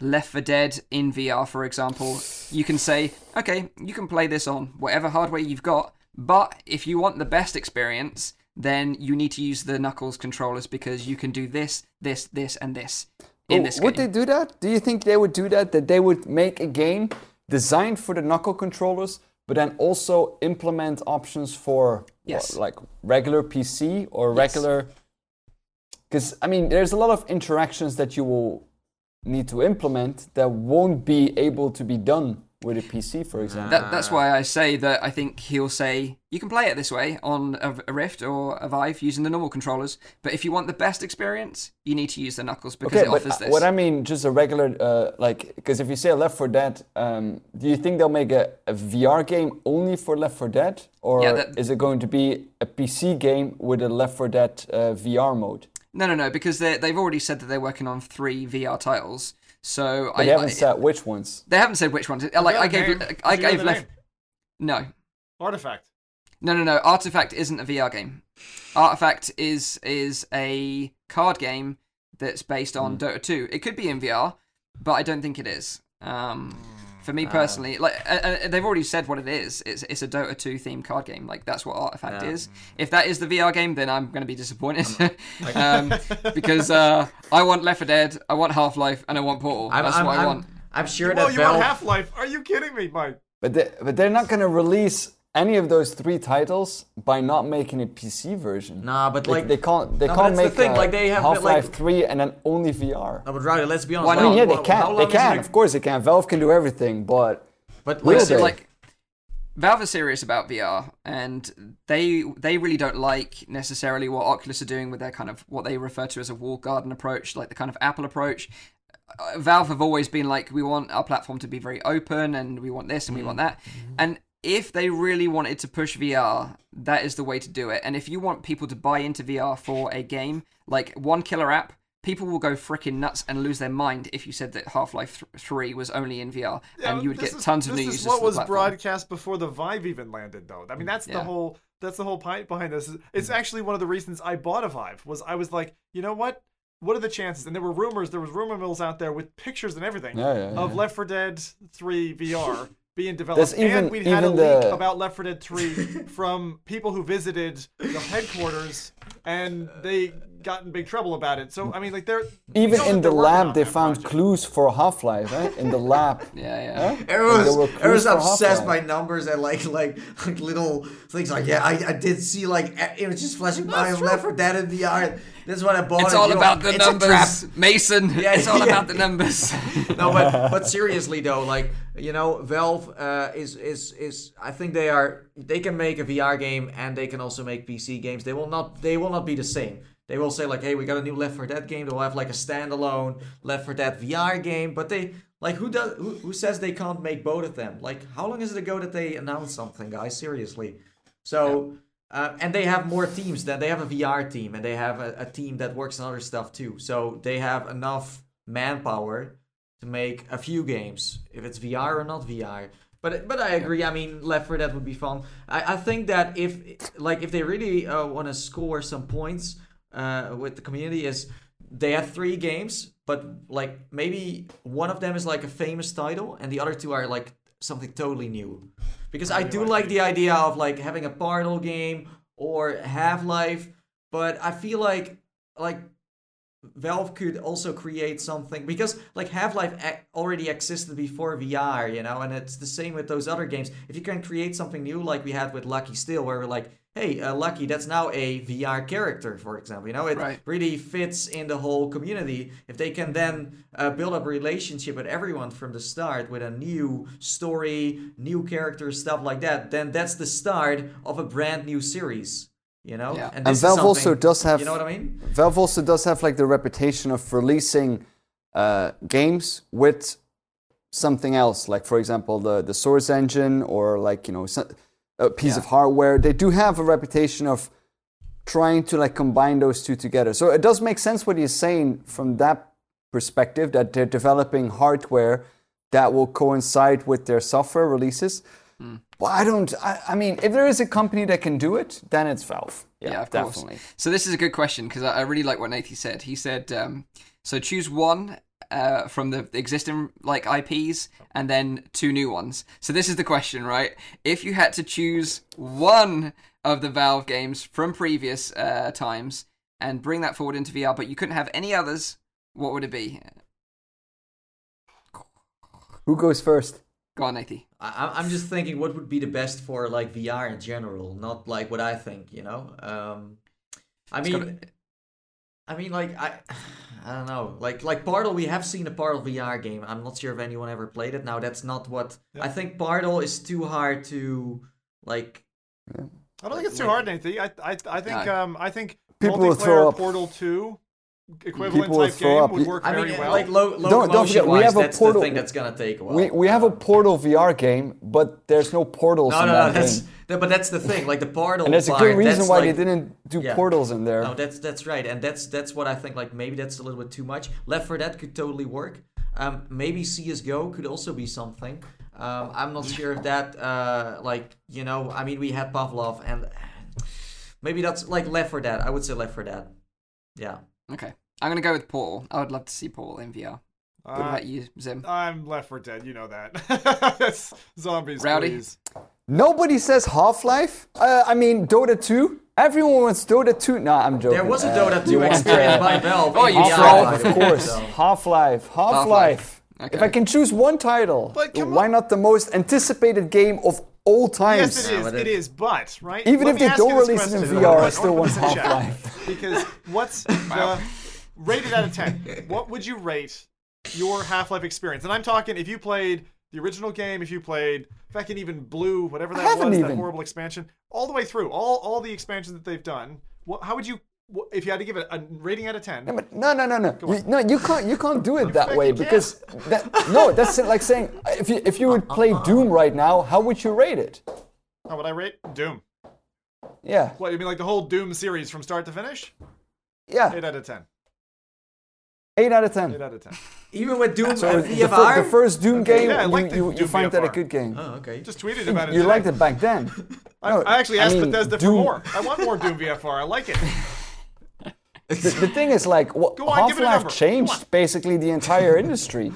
Left 4 Dead in VR, for example, you can say, okay, you can play this on whatever hardware you've got, but if you want the best experience, then you need to use the Knuckles controllers because you can do this, this, this, and this in Oh, this would they do that? Do you think they would do that? That they would make a game designed for the knuckle controllers, but then also implement options for what, Yes. like regular PC or Yes. regular? Because I mean, there's a lot of interactions that you will need to implement that won't be able to be done with a PC, for example. That, that's why I say that I think he'll say you can play it this way on a, a Rift or a Vive using the normal controllers, but if you want the best experience, you need to use the Knuckles because Okay, it offers this. what I mean, just a regular, uh, like, because if you say Left 4 Dead, um, do you think they'll make a, a VR game only for Left 4 Dead, or Yeah, that- is it going to be a PC game with a Left 4 Dead uh, VR mode? No, no, no, because they they've already said that they're working on three VR titles. So But I, they haven't I- said which ones. they haven't said which ones. Like the I other gave, name? I you gave left. name? No, Artifact. no, no, no. Artifact isn't a VR game. Artifact is is a card game that's based Hmm. on Dota 2. It could be in VR, but I don't think it is. Um, for me personally, like uh, uh, they've already said what it is. It's it's a Dota 2 themed card game. Like that's what Artifact Yeah. is. If that is the VR game, then I'm going to be disappointed um, because uh, I want Left 4 Dead, I want Half Life, and I want Portal. I'm, that's I'm, what I I'm, want. I'm sure Well, that you Valve. want Half Life? Are you kidding me, Mike? But, they, but they're not going to release any of those three titles by not making a PC version. Nah, but They, like, they can't. They No, can't that's the make thing, uh, like, they have, Half-Life like- 3 and then only VR. no, but Rowdy, let's be honest. Why I not? mean, yeah, they can. long They can. Of course, they can. Valve can do everything, but But like, they? like Valve is serious about VR, and they they really don't like necessarily what Oculus are doing with their kind of what they refer to as a walled garden approach, like the kind of Apple approach. Uh, Valve have always been like, we want our platform to be very open, and we want this and we want that, and if they really wanted to push VR, that is the way to do it. And if you want people to buy into VR for a game, like one killer app, people will go freaking nuts and lose their mind if you said that Half Life Three was only in VR, and you would get is- tons of this new is users. what to the was platform. broadcast before the Vive even landed, though. I mean, that's the whole that's the whole point behind this. It's actually one of the reasons I bought a Vive. Was I was like, you know what? What are the chances? And there were rumors. There was rumor mills out there with pictures and everything Yeah, yeah, of yeah. Left 4 Dead 3 VR being developed. Even- and we'd had a even leak about Left 4 Dead 3 from people who visited the headquarters, and they got in big trouble about it. So I mean, like they're Even in the lab, they found project. clues for Half Life. Eh? In the lab. Yeah, yeah. Huh? Everyone's, There were everyone's obsessed Half-Life. by numbers and like like like little things like yeah I, I did see like a- images flashing by of Left 4 Dead in the VR. That's what I bought. It's it, all you know, about the it's numbers, Mason. Yeah, it's all yeah. about the numbers. no, but but seriously though, like you know, Valve uh, is is is I think they are they can make a VR game and they can also make PC games. They will not they will not be the same. They will say like, hey, we got a new Left 4 Dead game. They'll have like a standalone Left 4 Dead VR game. But they like who does who, who says they can't make both of them? Like how long is it ago that they announced something, guys? Seriously. So. Uh, and they have more teams than they have a VR team, and they have a, a team that works on other stuff too. So they have enough manpower to make a few games, if it's VR or not VR. But but I agree. I mean, Left 4 Dead would be fun. I, I think that if like if they really uh, want to score some points uh, with the community, is they have three games, but like maybe one of them is like a famous title, and the other two are like something totally new. Because I do like the idea of like having a Portal game or Half Life, but I feel like like Valve could also create something because like Half-Life already existed before VR, you know, and it's the same with those other games. If you can create something new like we had with Lucky's Tale where we're like, hey, uh, Lucky, that's now a VR character, for example, you know, it Right. really fits in the whole community. If they can then uh, build up a relationship with everyone from the start with a new story, new characters, stuff like that, then that's the start of a brand new series. You know, Yeah. this And is Valve also does have you know what I mean? Valve also does have like the reputation of releasing uh, games with something else, like for example the the Source engine or like you know a piece Yeah. of hardware. They do have a reputation of trying to like combine those two together. So it does make sense what he's saying from that perspective that they're developing hardware that will coincide with their software releases. Well, I don't. I, I mean, if there is a company that can do it, then it's Valve. Yeah, Yeah, of definitely. course. So this is a good question because I, I really like what Nathan said. He said, um, so choose one uh, from the existing like IPs and then two new ones. So this is the question, right? If you had to choose one of the Valve games from previous uh, times and bring that forward into VR, but you couldn't have any others, what would it be? Who goes first? Go on, Nathan. I, I'm- I'm just thinking what would be the best for like VR in general, not like what I think, you know. Um, I mean, gotta- I mean, like I, I don't know, like like Portal. We have seen a Portal VR game. I'm not sure if anyone ever played it. Now that's not what I think. Portal is too hard to like. I don't think it's too hard, Nathan. I I I think No. um I think People will throw up. Portal Two equivalent People will type throw game up. would work I very mean, well. like low, Don't- don't locomotion forget, we have a that's Portal- the thing that's gonna take a while. We, we have a Portal VR game, but there's no portals no, in no, that no. That's game. that, but that's the thing. Like the Portal. And there's a good reason why like, they didn't do Yeah. portals in there. No, that's that's right, and that's that's what I think. Like maybe that's a little bit too much. Left for Dead could totally work. Um, maybe CS:GO could also be something. Um, I'm not sure if that uh, like you know. I mean, we had Pavlov, and maybe that's like Left for Dead. I would say Left for Dead. Yeah. Okay. I'm going to go with Portal. I would love to see Portal in VR. What Uh, about you, Zim? I'm Left for Dead. You know that. Zombies, Rowdy? please. Nobody says Half Life. Uh, I mean Dota 2. Everyone wants Dota 2. Nah, I'm joking. There was a Uh, Dota 2 experience by Valve. Oh, you VR, troll. Half-Life, of course. so- Half-Life. Half-Life. Okay. If I can choose one title, why on. not the most anticipated game of all times? Yes, it Yeah, is. but It it- is, but right. Even Let if they don't release it in. VR, I still want on, listen, chat. Half-Life. Because what's the rated out of ten? What would you rate your Half-Life experience? And I'm talking if you played the original game, if you played fucking even Blue, whatever that haven't was, that horrible expansion, all the way through, all all the expansions that they've done. What, how would you, what, if you had to give it a rating out of ten? No, but no, no, no, no. You, no, you can't. You can't do it that way because that, no, that's like saying if you if you would play Doom right now, how would you rate it? How would I rate Doom? Yeah, What you mean, like the whole Doom series from start to finish? yeah. Eight out of ten. Eight out of ten. Eight out of ten. Even with Doom So uh, the, fir- VFR. the first Doom Okay. game, Yeah, I you, like you, you Doom find that a good game. Oh, okay. Just tweeted about it. you today. liked it back then. I, No, I actually I asked mean, Bethesda Doom- for more. I want more Doom VFR. I like it. the, the thing is, like, what, on, give it a Half-Life changed basically the entire industry.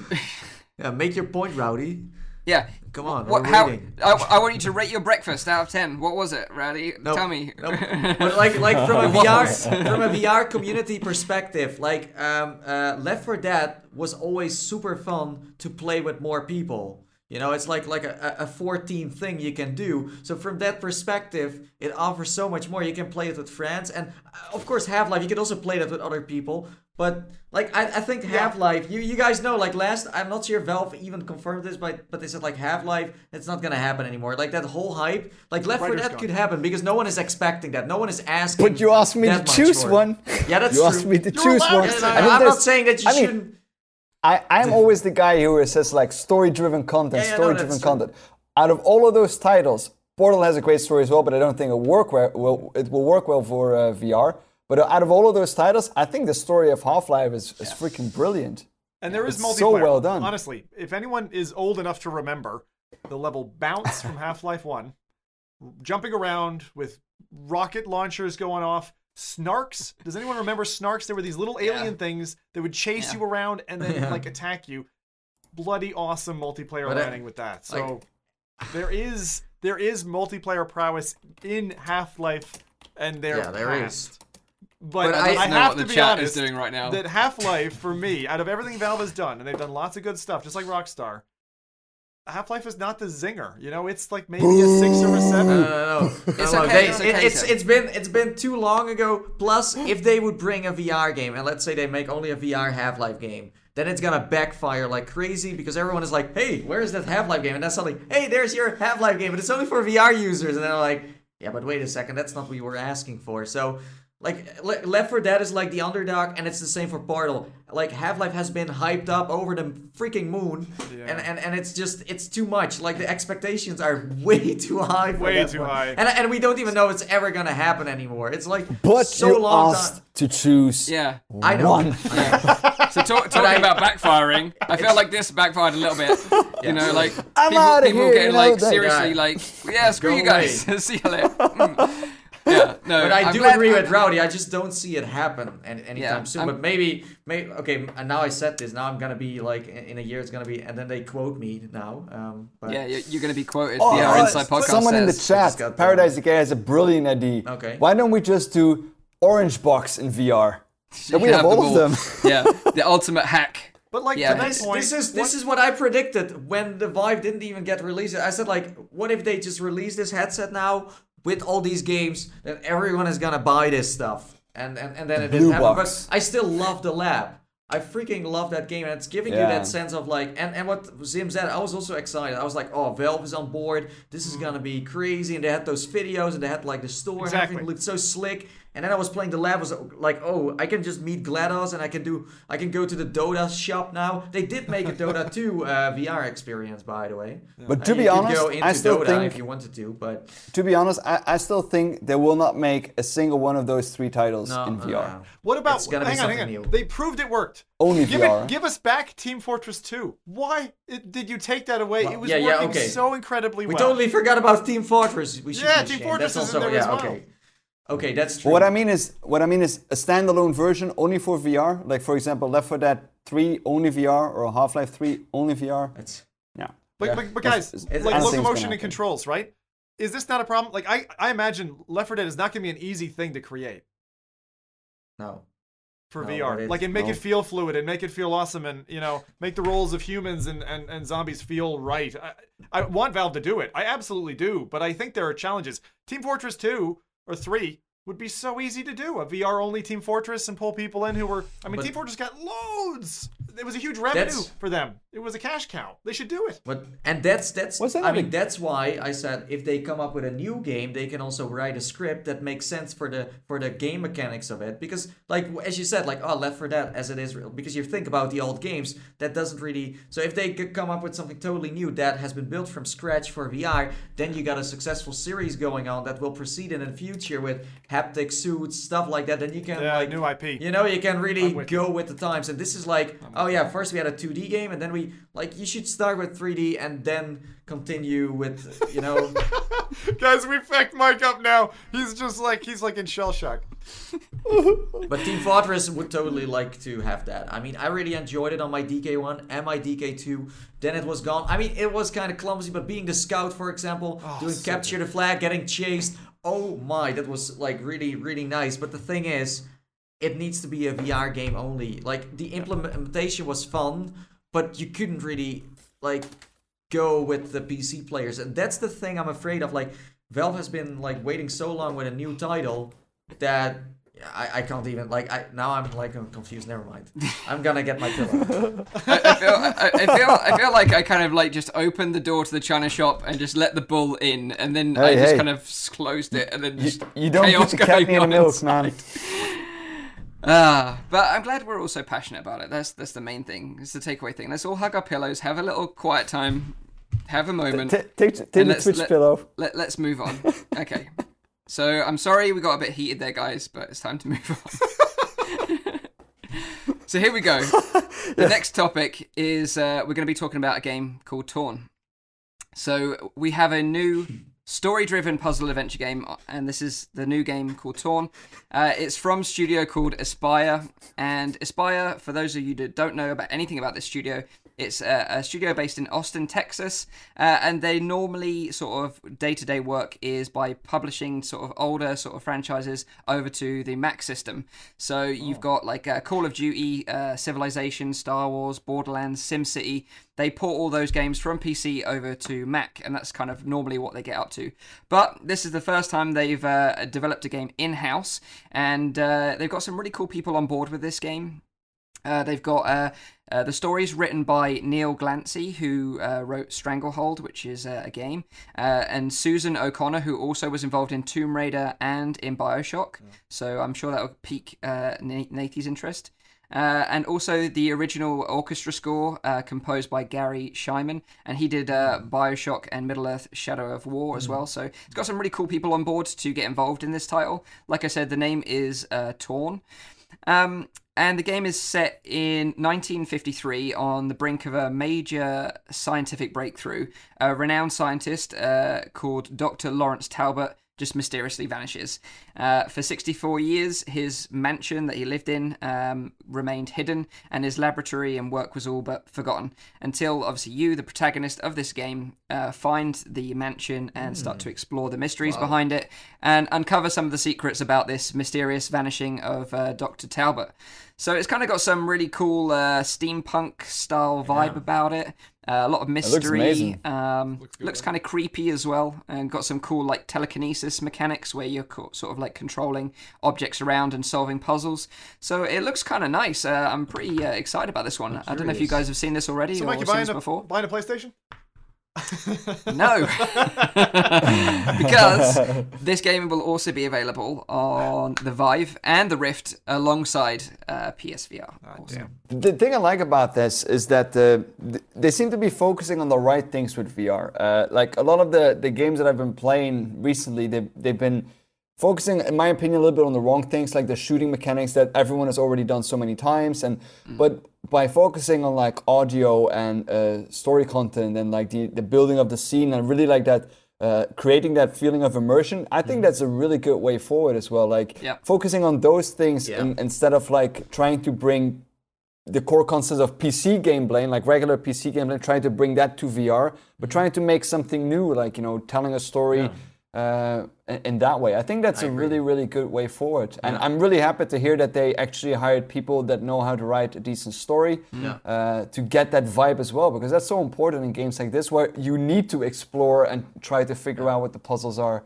Yeah, make your point, Rowdy. Yeah. Come on, What? we're How? I, I want you to rate your breakfast out of ten. What was it, Rowdy? Nope. Tell me. Nope. but like like from a VR from a VR community perspective, like um, uh, Left 4 Dead was always super fun to play with more people. You know, it's like like a, a 14 thing you can do. So from that perspective, it offers so much more. You can play it with friends, and uh, of course, Half Life. You can also play that with other people. But like I, I think Half Life, you you guys know like last I'm not sure Valve even confirmed this, but but they said like Half Life, it's not gonna happen anymore. Like that whole hype, like Left 4 Dead could happen because no one is expecting that. No one is asking. But you asked me to choose one. Yeah, that's you true. asked me to You're choose one. to And say I am there's- not saying that you I shouldn't. I, I'm always the guy who says like story-driven content, Yeah, yeah, story-driven that's true. content. Out of all of those titles, Portal has a great story as well, but I don't think it'll work well. well it will work well for uh, VR. But out of all of those titles, I think the story of Half-Life is, is freaking brilliant. And there is It's multiplayer. so well done. Honestly, if anyone is old enough to remember the level bounce from Half-Life 1, jumping around with rocket launchers going off, snarks. Does anyone remember snarks? There were these little alien things that would chase Yeah. you around and then Yeah. like attack you. Bloody awesome multiplayer But I- running with that. So there is there is multiplayer prowess in Half-Life and their Yeah, there past. is. But, But I, I- Let's know have what the to be chat honest is doing right now. that Half Life for me, out of everything Valve has done, and they've done lots of good stuff, just like Rockstar. Half Life is not the zinger, you know. It's like maybe a six or a seven. no, no. no. It's okay, they- it's it, it's, it's been it's been too long ago. Plus, if they would bring a VR game, and let's say they make only a VR Half Life game, then it's gonna backfire like crazy because everyone is like, "Hey, where's that Half Life game?" And then suddenly, "Hey, there's your Half Life game, but it's only for VR users." And they're like, "Yeah, but wait a second, that's not what we were asking for." So. Like Le- Left 4 Dead is like the underdog, and it's the same for Portal. Like Half Life has been hyped up over the freaking moon, Yeah. and, and and it's just it's too much. Like the expectations are way too high. For Way that too one. high. and and we don't even know it's ever gonna happen anymore. It's like But so you long asked time. to choose yeah. I know. one. So talk, talking I- about backfiring, I feel like this backfired a little bit. You know, like I'm people, people here, getting you know, like seriously Yeah. like, yeah, screw Go you guys. See you later. Mm. Yeah, no. But I I'm do glad- agree I'm- with Rowdy. I just don't see it happen any, anytime Yeah, soon. I'm- But maybe, maybe okay. And now I said this. Now I'm gonna be like in in a year. It's gonna be, and then they quote me now. Um, but Yeah, you're, you're going to be quoted. Oh, VR uh, Inside Podcast Someone in the chat, got the- Paradise Decay has a brilliant idea. Okay. Why don't we just do Orange Box in VR? You we can have all of them. yeah, the ultimate hack. But like Yeah. to This, point, this is this what- is what I predicted when the Vive didn't even get released. I said like, what if they just release this headset now with all these games? Then everyone is gonna buy this stuff, and and, and then it didn't Blue happen. But I still love the lab. I freaking love that game, and it's giving you that sense of like, and, and what Zim said, I was also excited. I was like, oh, Valve is on board. This is mm. gonna be crazy, and they had those videos, and they had like the store, and Exactly. everything looked so slick. And then I was playing the lab, was like, oh, I can just meet GLaDOS, and I can do, I can go to the Dota shop now. They did make a Dota 2 uh, VR experience, by the way. But to Uh, be you could honest, go into I still Dota think if you wanted to, but to be honest, I, I still think they will not make a single one of those three titles no, in no, VR. no. What about? It's gonna be hang on, hang on. new. They proved it worked. Only Give VR. it. Give us back Team Fortress 2. Why it, did you take that away? Well, it was yeah, yeah, working okay. so incredibly well. We totally forgot about Team Fortress. We should Yeah, Team. Fortress That's is in there yeah, as well. okay. Okay, that's true. what I mean is, what I mean is a standalone version only for VR. Like for example, Left 4 Dead 3 only VR or Half Life 3 only VR. It's, Yeah. But, Yeah. but, but guys, it's- like I don't think it's locomotion and controls, right? Is this not a problem? Like I, I imagine Left 4 Dead is not going to be an easy thing to create no. for No, VR. it- like and make no. it feel fluid and make it feel awesome and you know make the roles of humans and, and, and zombies feel right. I, I want Valve to do it. I absolutely do. But I think there are challenges. Team Fortress 2 or 3 would be so easy to do. A VR only Team Fortress and pull people in who were. I mean, But- Team Fortress got loads. it was a huge revenue for them. It was a cash cow. They should do it. But and that's that's Was that I not mean that's why I said if they come up with a new game, they can also write a script that makes sense for the for the game mechanics of it. Because like as you said, like oh Left for Dead as it is real. Because you think about the old games, that doesn't really. So if they could come up with something totally new that has been built from scratch for VR, then you got a successful series going on that will proceed in the future with haptic suits, stuff like that. Then you can Yeah, like new IP. you know, you can really with go with the times. And this is like, oh yeah, first we had a 2D game, and then we like you should start with 3D and then continue with you know. Guys, we fucked Mike up now. He's just like he's like in shell shock. but Team Fortress would totally like to have that. I mean, I really enjoyed it on my DK1 and my DK2. Then it was gone. I mean, it was kind of clumsy, but being the scout, for example, oh, doing so capture the flag, getting chased. Oh my, that was like really, really nice. But the thing is, it needs to be a VR game only. Like the implementation was fun, but you couldn't really like go with the PC players, and that's the thing I'm afraid of. Like Valve has been like waiting so long with a new title that I, I can't even like I now I'm like I'm confused. Never mind. I'm gonna get my pillow. I, I feel, I, I feel, I feel like I kind of like just opened the door to the china shop and just let the bull in, and then I Hey, just hey. kind of closed it, and then You, just you don't chaos put the cat going near the on milk, inside. man. Ah, but I'm glad we're all so passionate about it. That's that's the main thing. It's the takeaway thing. Let's all hug our pillows, have a little quiet time, have a moment. T- Take, take the Twitch let- pillow. Let, let's move on. Okay. So I'm sorry we got a bit heated there, guys, but it's time to move on. so here we go. The next topic is uh, we're going to be talking about a game called Torn. So we have a new story-driven puzzle adventure game, and this is the new game called Torn. Uh, it's from studio called Aspyr, and Aspyr, for those of you that don't know about anything about this studio, it's a, a studio based in Austin, Texas, uh, and they normally sort of day-to-day work is by publishing sort of older sort of franchises over to the Mac system. So you've got like uh, Call of Duty, uh, Civilization, Star Wars, Borderlands, SimCity. They port all those games from PC over to Mac, and that's kind of normally what they get up to. But this is the first time they've uh, developed a game in-house, and uh, they've got some really cool people on board with this game. Uh, they've got uh, the stories written by Neil Glancy, who uh, wrote Stranglehold, which is uh, a game, uh, and Susan O'Connor, who also was involved in Tomb Raider and in Bioshock. So I'm sure that will pique uh, Na- interest. Uh, and also the original orchestra score uh, composed by Garry Schyman, and he did uh, Bioshock and Middle Earth: Shadow of War as well. So it's got some really cool people on board to get involved in this title. Like I said, the name is uh, Torn. Um, and the game is set in 1953 on the brink of a major scientific breakthrough. A renowned scientist uh, called Dr. Lawrence Talbot just mysteriously vanishes. Uh, for 64 years, his mansion that he lived in um, remained hidden, and his laboratory and work was all but forgotten. Until, obviously, you, the protagonist of this game, uh, find the mansion and start to explore the mysteries behind it and uncover some of the secrets about this mysterious vanishing of uh, Dr. Talbot. So it's kind of got some really cool uh, steampunk style vibe about it. Uh, a lot of mystery. amazing. Um, Looks looks kind of creepy as well, and got some cool like telekinesis mechanics where you're co- sort of like controlling objects around and solving puzzles. So it looks kind of nice. Uh, I'm pretty uh, excited about this one. I don't know if you guys have seen this already So or Mike, you seen buying this a, before. buying a PlayStation? No, because this game will also be available on the Vive and the Rift alongside uh, PSVR. also. damn. The thing I like about this is that uh, th- they seem to be focusing on the right things with VR. Uh, like a lot of the, the games that I've been playing recently, they've, they've been focusing, in my opinion, a little bit on the wrong things, like the shooting mechanics that everyone has already done so many times. And but by focusing on like audio and uh, story content and like the, the building of the scene and really like that. Uh, creating that feeling of immersion, I think that's a really good way forward as well. Like Yeah. focusing on those things Yeah. in, instead of like trying to bring the core concepts of PC gameplay, like regular PC gameplay, trying to bring that to VR, but Mm-hmm. trying to make something new, like you know, telling a story uh, in, that way. I think that's I a agree. really, really good way forward. And I'm really happy to hear that they actually hired people that know how to write a decent story Yeah. uh, to get that vibe as well, because that's so important in games like this, where you need to explore and try to figure out what the puzzles are.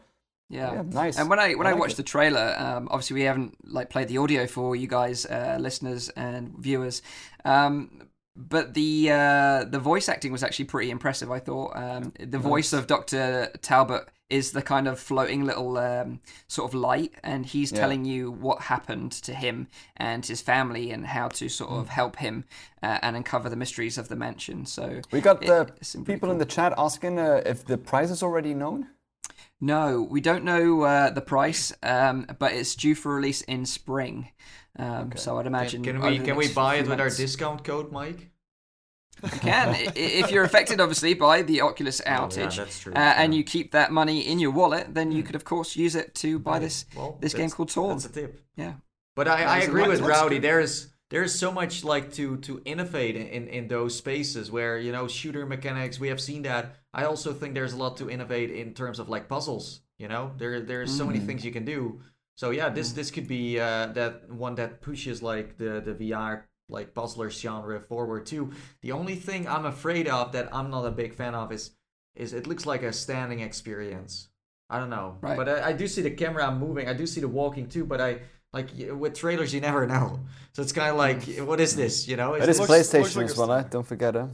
Yeah. Yeah, nice. And when I when I, like watched it. the trailer, um, obviously we haven't like played the audio for you guys, uh, listeners and viewers. Um, but the uh, the voice acting was actually pretty impressive. I thought um, the voice of Doctor Talbot is the kind of floating little um, sort of light, and he's Yeah. telling you what happened to him and his family and how to sort Mm. of help him uh, and uncover the mysteries of the mansion. So We got it- the it seemed pretty people in the chat asking uh, if the price is already known. No, we don't know uh, the price, um, but it's due for release in spring. Um, So I'd imagine. Can over we can we buy few it with our discount code, Mike? You can if you're affected, obviously, by the Oculus Oh, yeah, outage, true, uh, and you keep that money in your wallet, then you could, of course, use it to buy this Well, this game called Torn. That's a tip. Yeah, But I, I agree with Rowdy. There's there's so much like to to innovate in in those spaces where you know shooter mechanics. We have seen that. I also think there's a lot to innovate in terms of like puzzles. You know, there there's so Mm. many things you can do. So yeah, this this could be uh, that one that pushes like the the VR like puzzler genre forward too. The only thing I'm afraid of that I'm not a big fan of is is it looks like a standing experience. I don't know, Right. but I, I do see the camera moving. I do see the walking too, but I like with trailers you never know. So it's kind of like, what is this? You know? It is looks- PlayStation looks like as well. Eh? Don't forget it.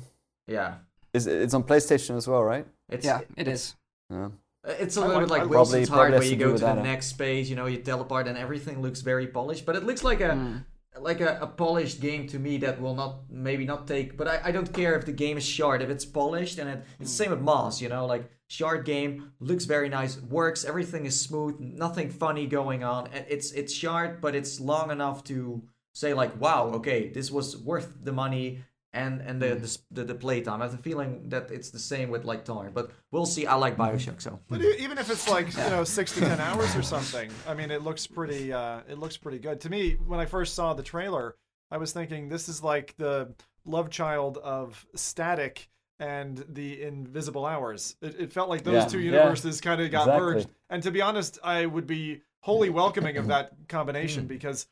Yeah. Is it's on PlayStation as well, right? It's yeah, it is. Yeah. It's a I little like- bit like Wilson's Probably- Heart, probably where you go with to the uh, next space, you know, you teleport, and everything looks very polished. But it looks like a Mm. Like a, a polished game to me that will not maybe not take. But I, I don't care if the game is short. If it's polished, and it, it's the hmm. same with Moss, you know, like short game looks very nice, works, everything is smooth, nothing funny going on. It's it's short, but it's long enough to say like, wow, okay, this was worth the money. And and the mm. the, s- the, the playtime. I have the feeling that it's the same with like Torn, but we'll see. I like mm-hmm. Bioshock, so But even if it's like you know six to ten hours or something, I mean, it looks pretty. Uh, it looks pretty good to me. When I first saw the trailer, I was thinking this is like the love child of Statik and the Invisible Hours. It, it felt like those Yeah, two yeah, universes kind of got exactly. merged. And to be honest, I would be wholly welcoming of that combination mm. because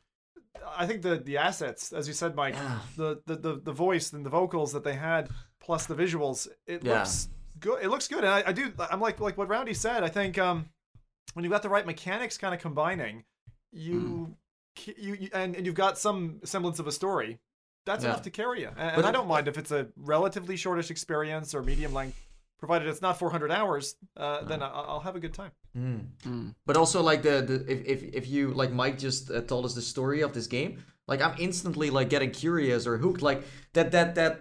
I think the the assets, as you said, Mike, the, the the the voice and the vocals that they had, plus the visuals, it Yeah. looks good. It looks good, and I, I do. I'm like like what Rowdy said. I think um, when you've got the right mechanics kind of combining, you ki- you, you and, and you've got some semblance of a story. That's Yeah. enough to carry you, and, and I don't mind if it's a relatively shortish experience or medium length, provided it's not 400 hours. Uh, then I, I'll have a good time. Mm. Mm. But also like the, the if, if if you like Mike just uh, told us the story of this game, like I'm instantly like getting curious or hooked. Like that that that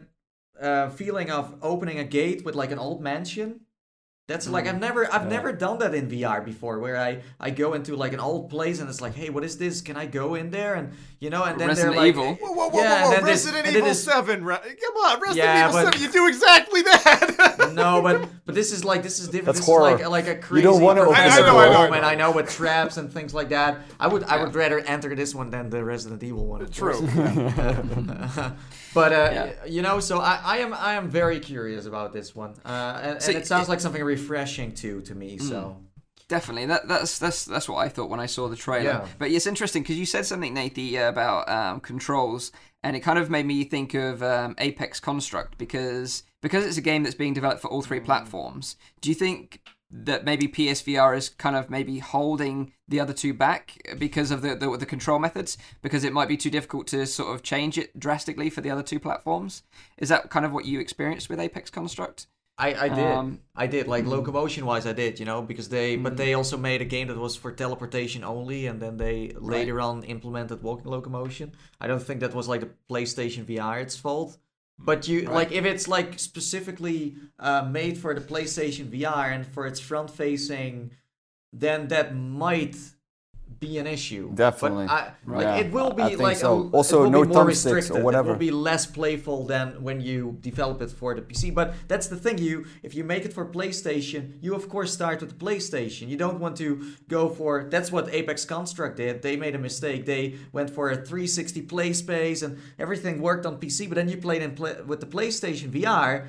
uh, feeling of opening a gate with like an old mansion. That's like I've never I've never done that in VR before, where I I go into like an old place and it's like, hey, what is this? Can I go in there? And you know, and then Resident they're like, Evil. Whoa, whoa, whoa, Yeah, whoa, whoa! Resident and Evil this- 7, right? Come on, Resident Yeah, Evil but- 7, you do exactly that! no, but but this is like this is different. That's this horror. is like like a You crazy don't wanna open I- I know, I know, I room, and know. I know with traps and things like that. I would I would rather enter this one than the Resident Evil one. True. but uh, Yeah. you know, so I, I am I am very curious about this one, uh, and, So and it sounds it- like something refreshing too to me. So Definitely, that, that's that's that's what I thought when I saw the trailer. Yeah. But it's interesting because you said something, Nathie, about um, controls, and it kind of made me think of um, Apex Construct because because it's a game that's being developed for all three platforms. Do you think that maybe PSVR is kind of maybe holding the other two back because of the, the the control methods because it might be too difficult to sort of change it drastically for the other two platforms? Is that kind of what you experienced with Apex Construct? I, I did. Um, I did. Like locomotion wise I did you know because they but they also made a game that was for teleportation only and then they later on implemented walking locomotion. I don't think that was like the PlayStation VR its fault. But you like if it's like specifically uh, made for the PlayStation VR and for its front facing, then that might be an issue. Definitely. But I, like Yeah, it will be I think like so. a- Also, no thumbsticks or whatever. It will be less playful than when you develop it for the PC. But that's the thing. You if you make it for PlayStation, you of course start with the PlayStation. You don't want to go for that's what Apex Construct did. They made a mistake. They went for a 360 play space and everything worked on PC. But then you played in play, with the PlayStation VR,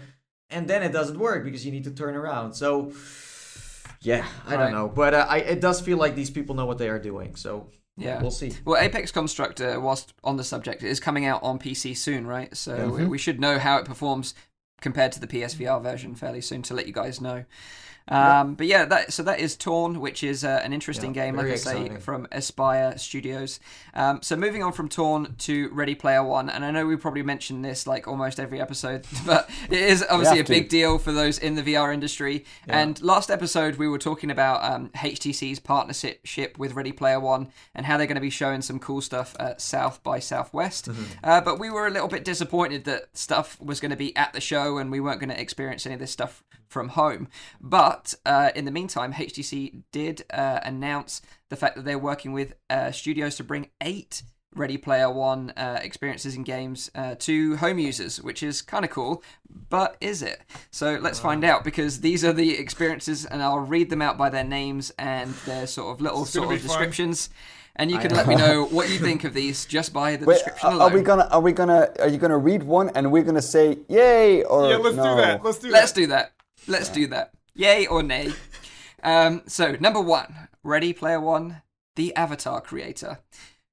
and then it doesn't work because you need to turn around. So. Yeah, I Right. don't know, but uh, I, it does feel like these people know what they are doing. So Yeah. we'll see. Well, Apex Construct, uh, whilst on the subject, is coming out on PC soon, right? So we- we should know how it performs compared to the PSVR version fairly soon to let you guys know. Um, but yeah, that so that is Torn, which is uh, an interesting Yeah, game, like I say, from Aspyr Studios. Um, so moving on from Torn to Ready Player One, and I know we probably mentioned this like almost every episode, but it is obviously a have to. big deal for those in the VR industry. And last episode we were talking about um, HTC's partnership with Ready Player One and how they're going to be showing some cool stuff at South by Southwest. Uh, but we were a little bit disappointed that stuff was going to be at the show and we weren't going to experience any of this stuff from home. But uh, in the meantime, HTC did uh, announce the fact that they're working with uh, studios to bring eight Ready Player One uh, experiences and games uh, to home users, which is kind of cool. But is it? So let's find out because these are the experiences, and I'll read them out by their names and their sort of little sort of be fun. descriptions. And you can let me know what you think of these just by the Wait, description are, alone. are we gonna are we gonna are you gonna read one and we're gonna say yay or Yeah, let's no? do that. Let's do Let's that. do that. Let's do that. Yay or nay? Um, so, number one, Ready Player One, the Avatar creator.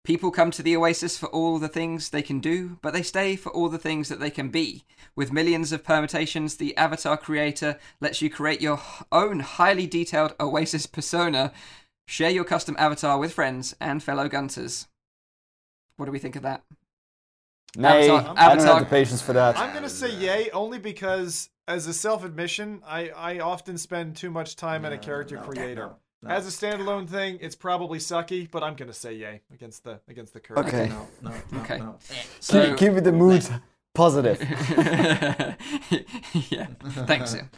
People come to the Oasis for all the things they can do, but they stay for all the things that they can be. With millions of permutations, the Avatar creator lets you create your own highly detailed Oasis persona. Share your custom avatar with friends and fellow Gunters. What do we think of that? Nay, Avatar- I don't have the patience for that. I'm gonna say yay only because, as a self-admission, I I often spend too much time in a character no, creator. no, no. As a standalone thing, it's probably sucky, but I'm gonna say yay against the against the curve. Okay. No, no, no, Okay. no. So, keep, keep the mood positive. yeah, thanks. Sim.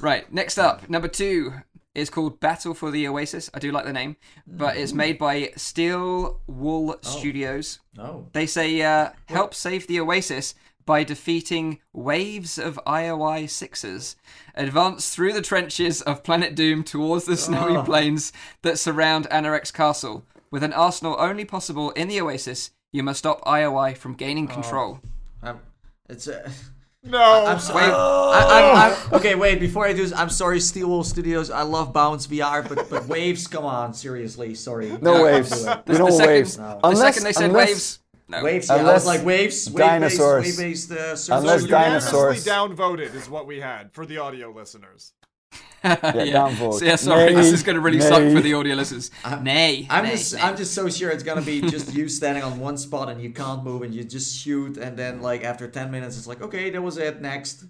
Right, next up, number two is called Battle for the Oasis. I do like the name, but it's made by Steel Wool Studios. No. They say uh, help save the Oasis by defeating waves of IOI sixes. Advance through the trenches of Planet Doom towards the snowy Oh. plains that surround Anorak's Castle. With an arsenal only possible in the Oasis, you must stop IOI from gaining oh. control. I'm, it's uh, a. No. I'm sorry. I, I'm, I'm, okay, wait. Before I do this, I'm sorry, Steelwool Studios. I love Bounce VR, but but waves. Come on, seriously. Sorry. No Can't waves. do no the second, waves. No. the Unless, second they said unless, waves, no. Waves. Yeah, I was Unless like waves. dinosaurs. Wave-based, wave-based uh, Unless so dinosaurs. unanimously downvoted is what we had for the audio listeners. yeah, downvote. So, yeah, sorry, Nay, this is going to really suck for the audio listeners. nay, I'm nay, just nay. I'm just so sure it's gonna be just you standing on one spot and you can't move and you just shoot and then like after ten minutes it's like okay that was it next.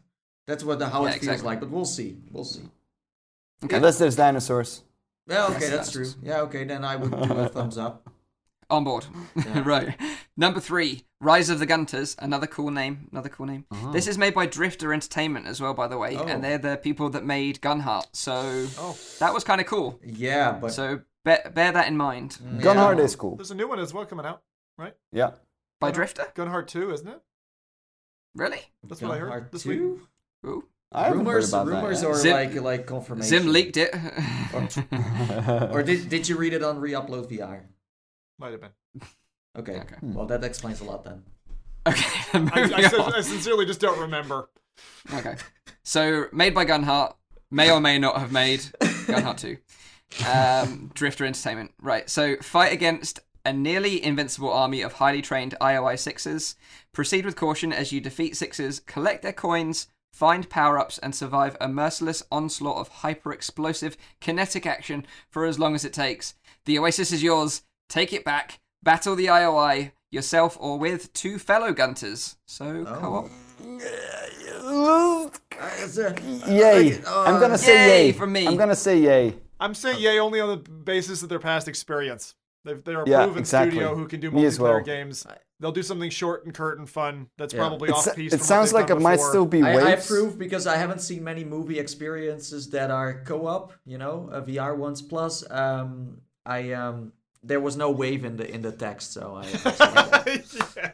That's what the, how Yeah, it feels like, but we'll see. We'll see. Okay. Unless there's dinosaurs. Yeah, okay, Yes, that's true. Yeah, okay, then I would do a thumbs up. On board. right. Number three, Rise of the Gunters. Another cool name. Another cool name. Uh-huh. This is made by Drifter Entertainment as well, by the way, Oh. and they're the people that made Gunheart. So Oh, that was kind of cool. Yeah, but So bear, bear that in mind. Mm. yeah. Gunheart is cool. there's a new one as well coming out. Right? Yeah. By Drifter, Gunheart 2, isn't it? really? That's what I heard this 2? week. Ooh. I haven't heard rumors, about that rumors, or Zim- like like confirmation. Zim leaked it. Or did did you read it on Reupload VR? Might have been. Okay. Okay. Well, that explains a lot then. okay. I, I, sin- I sincerely just don't remember. Okay. So made by Gunheart, may or may not have made Gunheart 2. Um, Drifter Entertainment. Right. So fight against a nearly invincible army of highly trained IOI sixes. Proceed with caution as you defeat sixes, collect their coins, find power ups, and survive a merciless onslaught of hyper explosive kinetic action for as long as it takes. The Oasis is yours. Take it back. Battle the IOI yourself or with two fellow Gunters. So co op. It's a- Yay! I'm gonna say Yay yay. from me. I'm gonna say yay. I'm saying yay only on the basis of their past experience. They've, they're a Yeah, proven exactly. studio who can do multiplayer well. games. They'll do something short and curt and fun. That's Yeah. probably It's, off piece. it sounds like it might still be I, I approve because I haven't seen many movie experiences that are co-op. You know, a VR ones plus. Um, I um, there was no wave in the in the text, so I.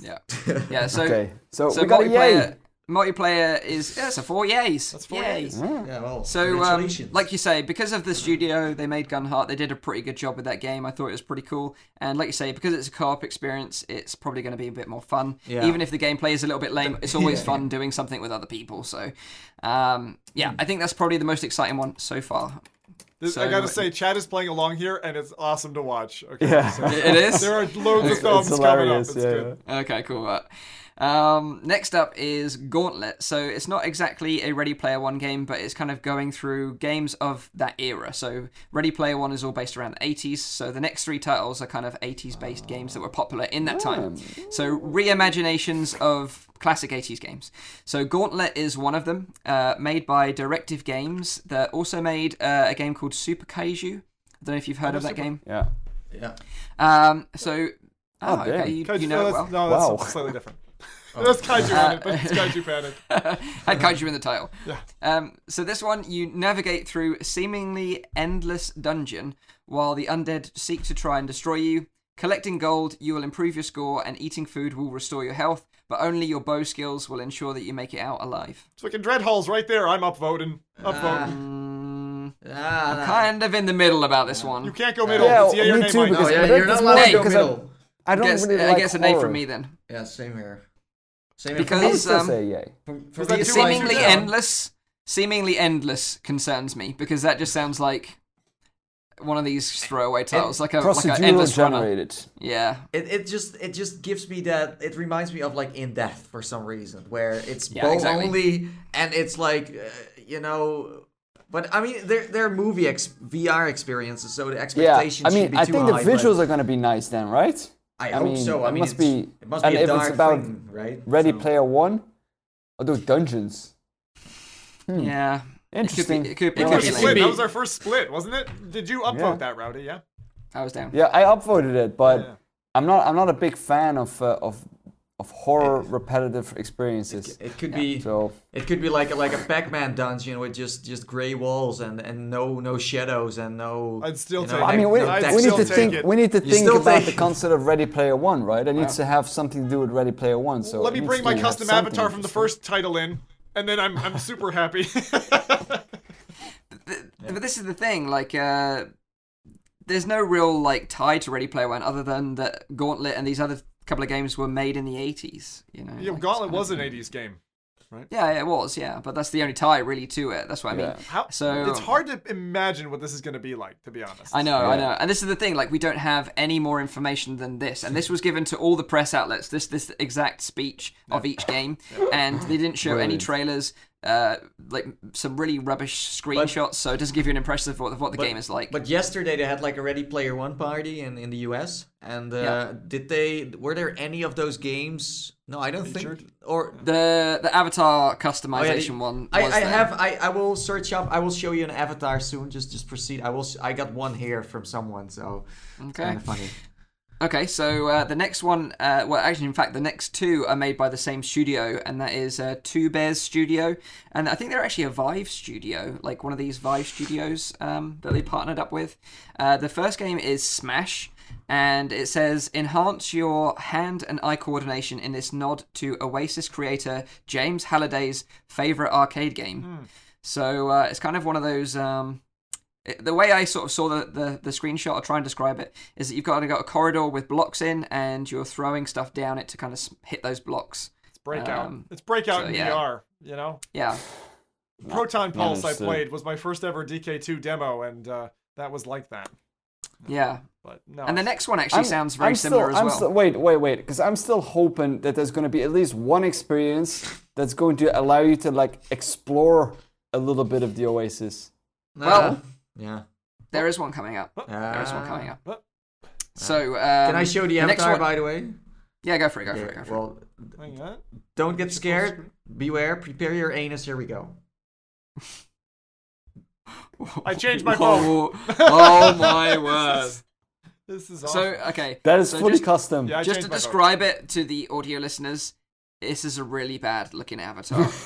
yeah. Yeah. Yeah. So okay, so, so we got a yay. multiplayer multiplayer is yeah, so four yays. That's four Yay. yays. Yeah. yeah, well, So um, like you say, because of the studio they made Gunheart, they did a pretty good job with that game. I thought it was pretty cool. And like you say, because it's a co-op experience, it's probably going to be a bit more fun. Yeah. Even if the gameplay is a little bit lame, it's always Yeah. fun doing something with other people. So um, yeah, I think that's probably the most exciting one so far. This, So- I gotta say, Chad is playing along here, and it's awesome to watch. Okay, Yeah. so It is? there are loads of thumbs coming up. It's yeah, good. Okay, cool. Um, next up is Gauntlet. So it's not exactly a Ready Player One game, but it's kind of going through games of that era. So Ready Player One is all based around the 80s. So the next three titles are kind of 80s based games that were popular in that time. So reimaginations of classic 80s games. So Gauntlet is one of them, uh, made by Directive Games. That also made uh, a game called Super Kaiju. I don't know if you've heard of that Super- game. Yeah. Yeah. Um, so, Oh, oh, okay, you, Kaiju, you know it that's, well. no, that's Wow. slightly different. That's kaiju on it, but it's kaiju panic. I had kaiju in the title. Yeah. Um, so this one, you navigate through seemingly endless dungeon while the undead seek to try and destroy you. Collecting gold, you will improve your score, and eating food will restore your health. But only your bow skills will ensure that you make it out alive. It's fucking Dreadhalls right there. I'm upvoting. Upvoting. Mm, Ah, nah. kind of in the middle about this one. you can't go middle. Yeah, it's yay or me nay, too, because- No, yeah, you're not allowed to go because I- middle. I don't Guess, really I like guess a name horror. from me then. Yeah, same here. Same Because, I here. would still um, say yay. From, Was from that me, too it's like- much? Seemingly endless, seemingly endless concerns me because that just sounds like one of these throwaway titles, like a like an Procedural endless runner. Yeah, It, it just it just gives me that it reminds me of like In Death for some reason where it's Yeah, bow exactly. only and it's like uh, you know but I mean they're they're movie ex- VR experiences so the expectations. Yeah, expectations I should mean, be I too think the high, but visuals are going to be nice then, right? I, I hope mean, so I it mean must be- it must and be a if it's dark about thing right Ready So- Player One, although dungeons. yeah. Interesting. It could be. It It could be. It a could be- That was our first split, wasn't it? Did you upvote Yeah. that, Rowdy? Yeah. I was down. Yeah, I upvoted it, but Yeah. I'm not. I'm not a big fan of uh, of of horror repetitive experiences. it could Yeah. be So it could be like a, like a Pac-Man dungeon with just just gray walls and and no no shadows and no I'd still you take know, it. I mean, we, no we need to think. it. We need to You think about take the concept of Ready Player One, right? It needs Wow. to have something to do with Ready Player One. So Let me bring my custom avatar from the first title in, and then I'm I'm super happy. Th- But this is the thing, like, uh, there's no real like tie to Ready Player One other than that Gauntlet and these other couple of games were made in the 80s. You know, yeah, like, Gauntlet was an '80s game. Right? Yeah, it was. Yeah, but that's the only tie really to it. That's what I mean. How? So- it's hard to imagine what this is going to be like, to be honest. I know, I know, and this is the thing. Like, we don't have any more information than this, and this was given to all the press outlets. This this exact speech of each game, and they didn't show any trailers. Uh, like some really rubbish screenshots, so it doesn't give you an impression of what, of what the But- game is like. But yesterday they had like a Ready Player One party in, in the US, and uh, Yeah. did they? Were there any of those games? No, I don't Featured? think. Or the the avatar Oh, yeah, customization the- one. I, was I there. have. I, I will search up. I will show you an avatar soon. Just just proceed. I will. s- I got one here from someone, so Okay. kind of funny. Okay, so uh, the next one, uh, well, actually, in fact, the next two are made by the same studio, and that is uh, Two Bears Studio, and I think they're actually a Vive studio, like one of these Vive studios um, that they partnered up with. Uh, the first game is Smash, and it says enhance your hand and eye coordination in this nod to Oasis creator James Halliday's favorite arcade game. So uh, it's kind of one of those. Um, the way I sort of saw the, the, the screenshot, I'll try and describe it, is that you've got, got a corridor with blocks in, and you're throwing stuff down it to kind of hit those blocks. It's breakout. Um, it's breakout so, in yeah. VR. You know, Yeah, Proton Pulse I played was my first ever DK2 demo, and uh, that was like that. yeah. But no. And the next one actually I'm- sounds very I'm similar still, as I'm well. Still, wait, wait, wait, because I'm still hoping that there's going to be at least one experience that's going to allow you to like explore a little bit of the Oasis. Well- yeah. There is one coming up. There is one coming up. Uh, So, um, Can I show the the next avatar, one- by the way? Yeah, go for it. Go for it. Go for it. well, hang don't get scared. Beware. Prepare your anus. Here we go. I changed my Whoa. oh my word! This is So awesome. okay, That is so fully just, custom. Yeah, just to changed my describe it to the audio listeners, this is a really bad looking avatar.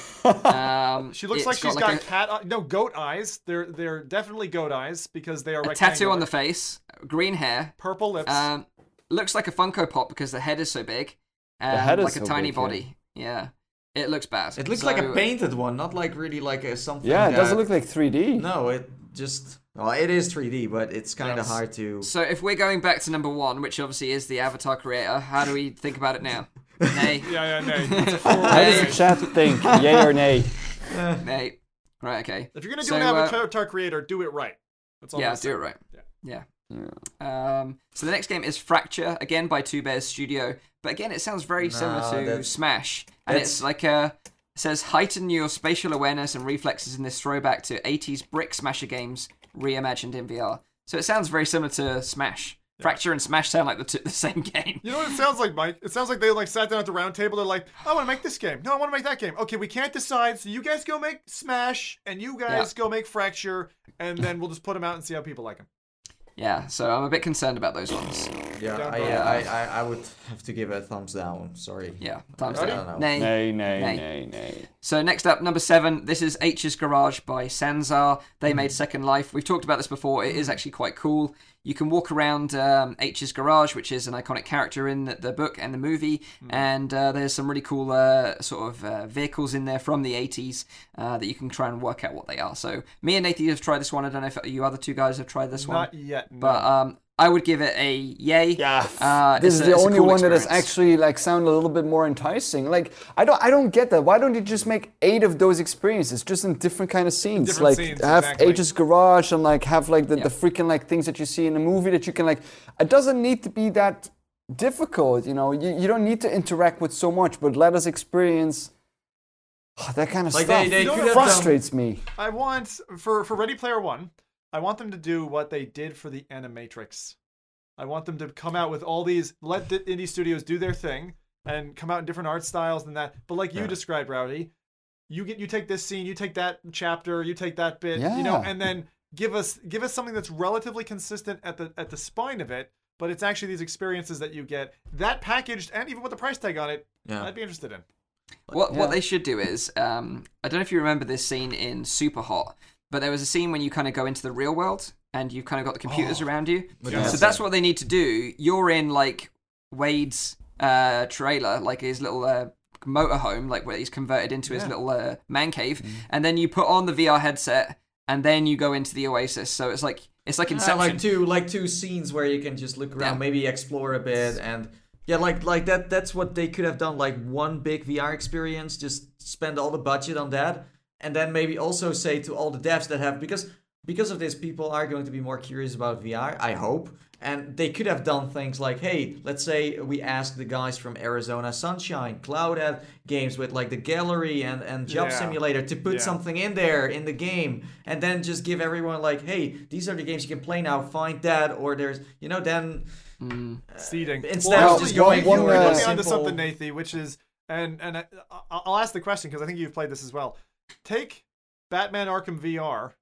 Um, She looks like she's got, got, like, cat eye- no goat eyes. They're they're definitely goat eyes because they are a, a tattoo on the face, green hair. purple lips. Um, looks like a Funko Pop because the head is so big, and head is like a tiny big, body. Yeah. it looks bad. It looks like a painted one, not like really like a something. yeah, it doesn't look like 3D. No, it just. Well, it is 3D, but it's kind of Yes. hard to. So if we're going back to number one, which obviously is the Avatar creator, how do we think about it now? Nay, yeah, yeah, nay. It's a four How does the chat think? Yay or nay? nay. Right, okay. If you're gonna do So, an uh, Avatar creator, do it right. That's all yeah, I'm do it right. Yeah. Yeah. Um, so the next game is Fracture, again by Two Bears Studio. But again, it sounds very similar to that's- Smash. And that's- it's like a. It says heighten your spatial awareness and reflexes in this throwback to 80s brick smasher games reimagined in VR. So it sounds very similar to Smash. Fracture and Smash sound like the, t- the same game. You know what it sounds like, Mike? It sounds like they like sat down at the round table. They're like, "I want to make this game. No, I want to make that game. Okay, we can't decide. So you guys go make Smash, and you guys go make Fracture, and then we'll just put them out and see how people like them." Yeah, so I'm a bit concerned about those ones. Yeah, Down I, vote. I, I, I would have to give it a thumbs down. Sorry. Yeah, thumbs down. Nay. Nay, nay, Nay. nay, nay. So next up, number seven. This is Aech's Garage by Sansar. They made Second Life. We've talked about this before. It is actually quite cool. You can walk around um, Aech's Garage, which is an iconic character in the, the book and the movie, and uh, there's some really cool uh, sort of uh, vehicles in there from the 80s uh, that you can try and work out what they are. So me and Nathan have tried this one. I don't know if you other two guys have tried this one, Not yet. No. but um, I would give it a yay. Yeah, Uh, this is a- the only cool one that is experience. actually like sound a little bit more enticing. Like I don't, I don't get that. Why don't you just make eight of those experiences, just in different kind of scenes? Different like scenes, have exactly. Aech's Garage and like have like the, Yeah. the freaking like things that you see in a movie that you can like. It doesn't need to be that difficult, you know. You, you don't need to interact with so much, but let us experience that kind of Like stuff. they, they You could know done, frustrates me. I want for for Ready Player One. I want them to do what they did for the Animatrix. I want them to come out with all these. Let the indie studios do their thing and come out in different art styles than that. But like you Yeah. described, Rowdy, you get you take this scene, you take that chapter, you take that bit, you know, and then give us give us something that's relatively consistent at the at the spine of it. But it's actually these experiences that you get that packaged and even with the price tag on it. Yeah. I'd be interested in. What what they should do is, um, I don't know if you remember this scene in Super Hot, but there was a scene when you kind of go into the real world and you've kind of got the computers around you. Yeah. So that's what they need to do. You're in like Wade's uh, trailer, like his little uh, motorhome, like where he's converted into his little uh, man cave, and then you put on the VR headset, and then you go into the Oasis. So it's like it's like Yeah, Inception. like two like two scenes where you can just look around, Yeah. maybe explore a bit, and yeah, like like that. That's what they could have done. Like one big VR experience, just spend all the budget on that, and then maybe also say to all the devs that have because because of this, people are going to be more curious about VR. I hope. And they could have done things like, hey, let's say we ask the guys from Arizona Sunshine, Cloudhead games with like the gallery and, and Job Yeah. Simulator to put Yeah. something in there in the game and then just give everyone like, hey, these are the games you can play now, find that, or there's, you know, then mm. uh, seating. Instead well, of just going you, one, you uh, put me onto simple- something, Nathan, which is, and and I, I- I'll ask the question because I think you've played this as well. Take Batman Arkham VR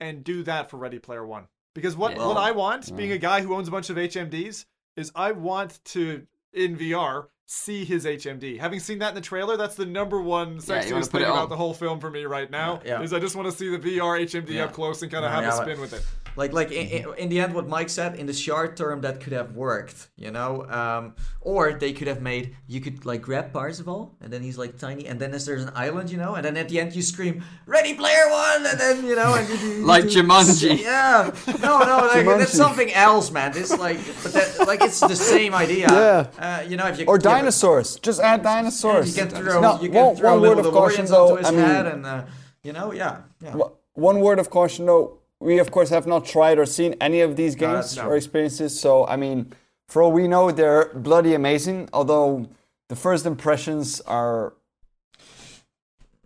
and do that for Ready Player One. Because what Yeah. what I want, being a guy who owns a bunch of HMDs, is I want to in VR see his HMD. Having seen that in the trailer, that's the number one sexiest put thing about the whole film for me right now. Yeah. Is I just want to see the VR HMD Yeah. up close and kind of Yeah, have yeah, a spin with it. Like like in, in, in the end what mike said in the short term that could have worked you know? Um, or they could have made you could like grab parzival and then he's like tiny and then there's an island you know? And then at the end you scream ready player one! And then you know and you, you Like do- Jumanji. yeah. No no like, that's something else man. It's like but that, like it's the same idea. Yeah. uh, you know if you Or you have a- dinosaurs. Just add dinosaurs. you can throw No, you can one- throw one word little of caution, DeLoreans though, onto his I mean- head and uh, you know yeah yeah. Wha- One word of caution though, we of course have not tried or seen any of these games that's- or experiences, so I mean, for all we know, they're bloody amazing, although the first impressions are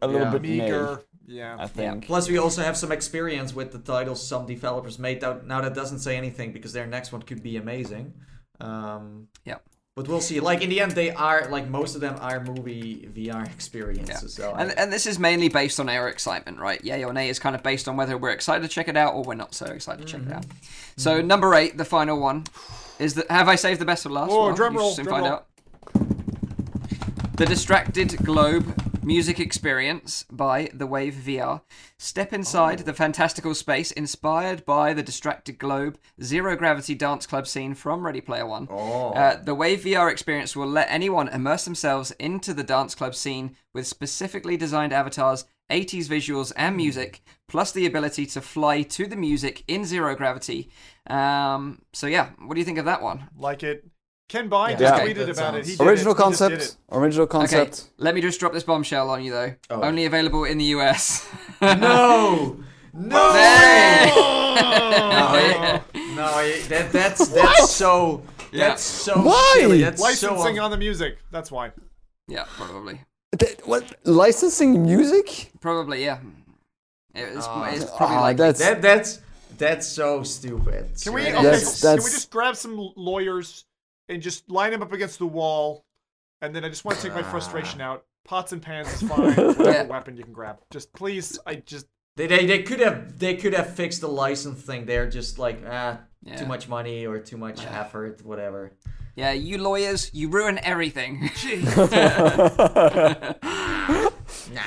a little Yeah. bit meager, Meager. Yeah. I think. Plus, we also have some experience with the titles some developers made. Now, now that doesn't say anything because their next one could be amazing. Um, Yeah. But we'll see. Like in the end, they are like most of them are movie VR experiences. So I- And, and this is mainly based on our excitement, right? Yay or nay is kind of based on whether we're excited to check it out or we're not so excited to check it out. Mm-hmm. So mm-hmm. number eight, the final one, is that have I saved the best for last? Oh, Well, drum roll, soon drum find roll. out. The Distracted Globe Music Experience by The Wave VR. Step inside the fantastical space inspired by the Distracted Globe zero gravity dance club scene from Ready Player One. Oh. Uh, the Wave VR experience will let anyone immerse themselves into the dance club scene with specifically designed avatars, 80s visuals, and music, plus the ability to fly to the music in zero gravity. Um, so, yeah, what do you think of that one? Like it. Kent Bye Yeah. just Yeah. tweeted That about it. He sounds- did Original it. He just did concept. it. Original Okay, concept. let me just drop this bombshell on you, though. Oh. Only available in the US. no, No Hey! no, it- no, it- that that's that's so Yeah. that's so Why? silly. That's Licensing so on the music. That's why. Yeah, probably. That- what licensing music? Probably, yeah. It's, Ah. it's probably Ah, like that's that that's that's so stupid. Can we? Okay, That's- can we just grab some lawyers and just line them up against the wall, and then I just want to take my Ah. frustration out. Pots and pans is fine. Whatever Yeah. weapon you can grab. Just please, I just They, they they could have they could have fixed the license thing. They're just like ah Yeah. too much money or too much effort, whatever. Yeah, you lawyers, you ruin everything.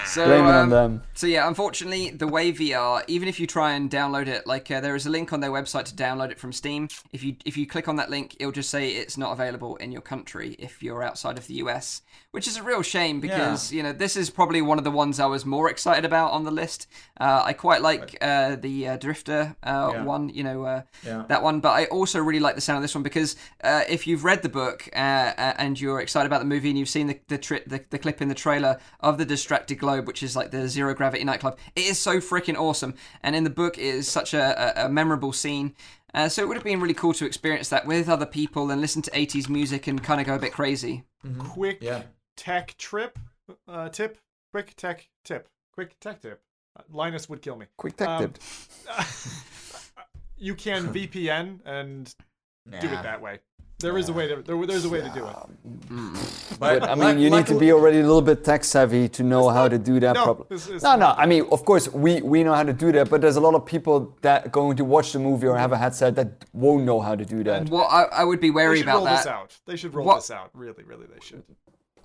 so, Blame it on um, them. so yeah, unfortunately, the way VR, even if you try and download it, like uh, there is a link on their website to download it from Steam. If you if you click on that link, it'll just say it's not available in your country if you're outside of the US, which is a real shame because you know this is probably one of the ones I was more excited about on the list. Uh, I quite like uh, the uh, Drifter uh, Yeah. one, you know, uh, Yeah. that one. But I also really like the sound of this one because uh, if you've read the book and you're excited about the movie and you've seen the the, tri- the the clip in the trailer of the distracted globe, which is like the zero gravity nightclub, it is so freaking awesome. And in the book, it is such a, a, a memorable scene. Uh, so it would have been really cool to experience that with other people and listen to 80s music and kind of go a bit crazy. Mm-hmm. quick Yeah. tech trip uh, tip. Quick tech tip. Quick tech tip. Uh, Linus would kill me. Quick tech Um, tip. you can VPN and do it that way. There is a way to there, there's a way to do it. But I mean, you need to be already a little bit tech savvy to know how to do that No, properly. No, no. I mean, of course, we we know how to do that, but there's a lot of people that going to watch the movie or have a headset that won't know how to do that. What I, I would be They wary should about roll that. this out. They should roll What- this out. Really, really, they should.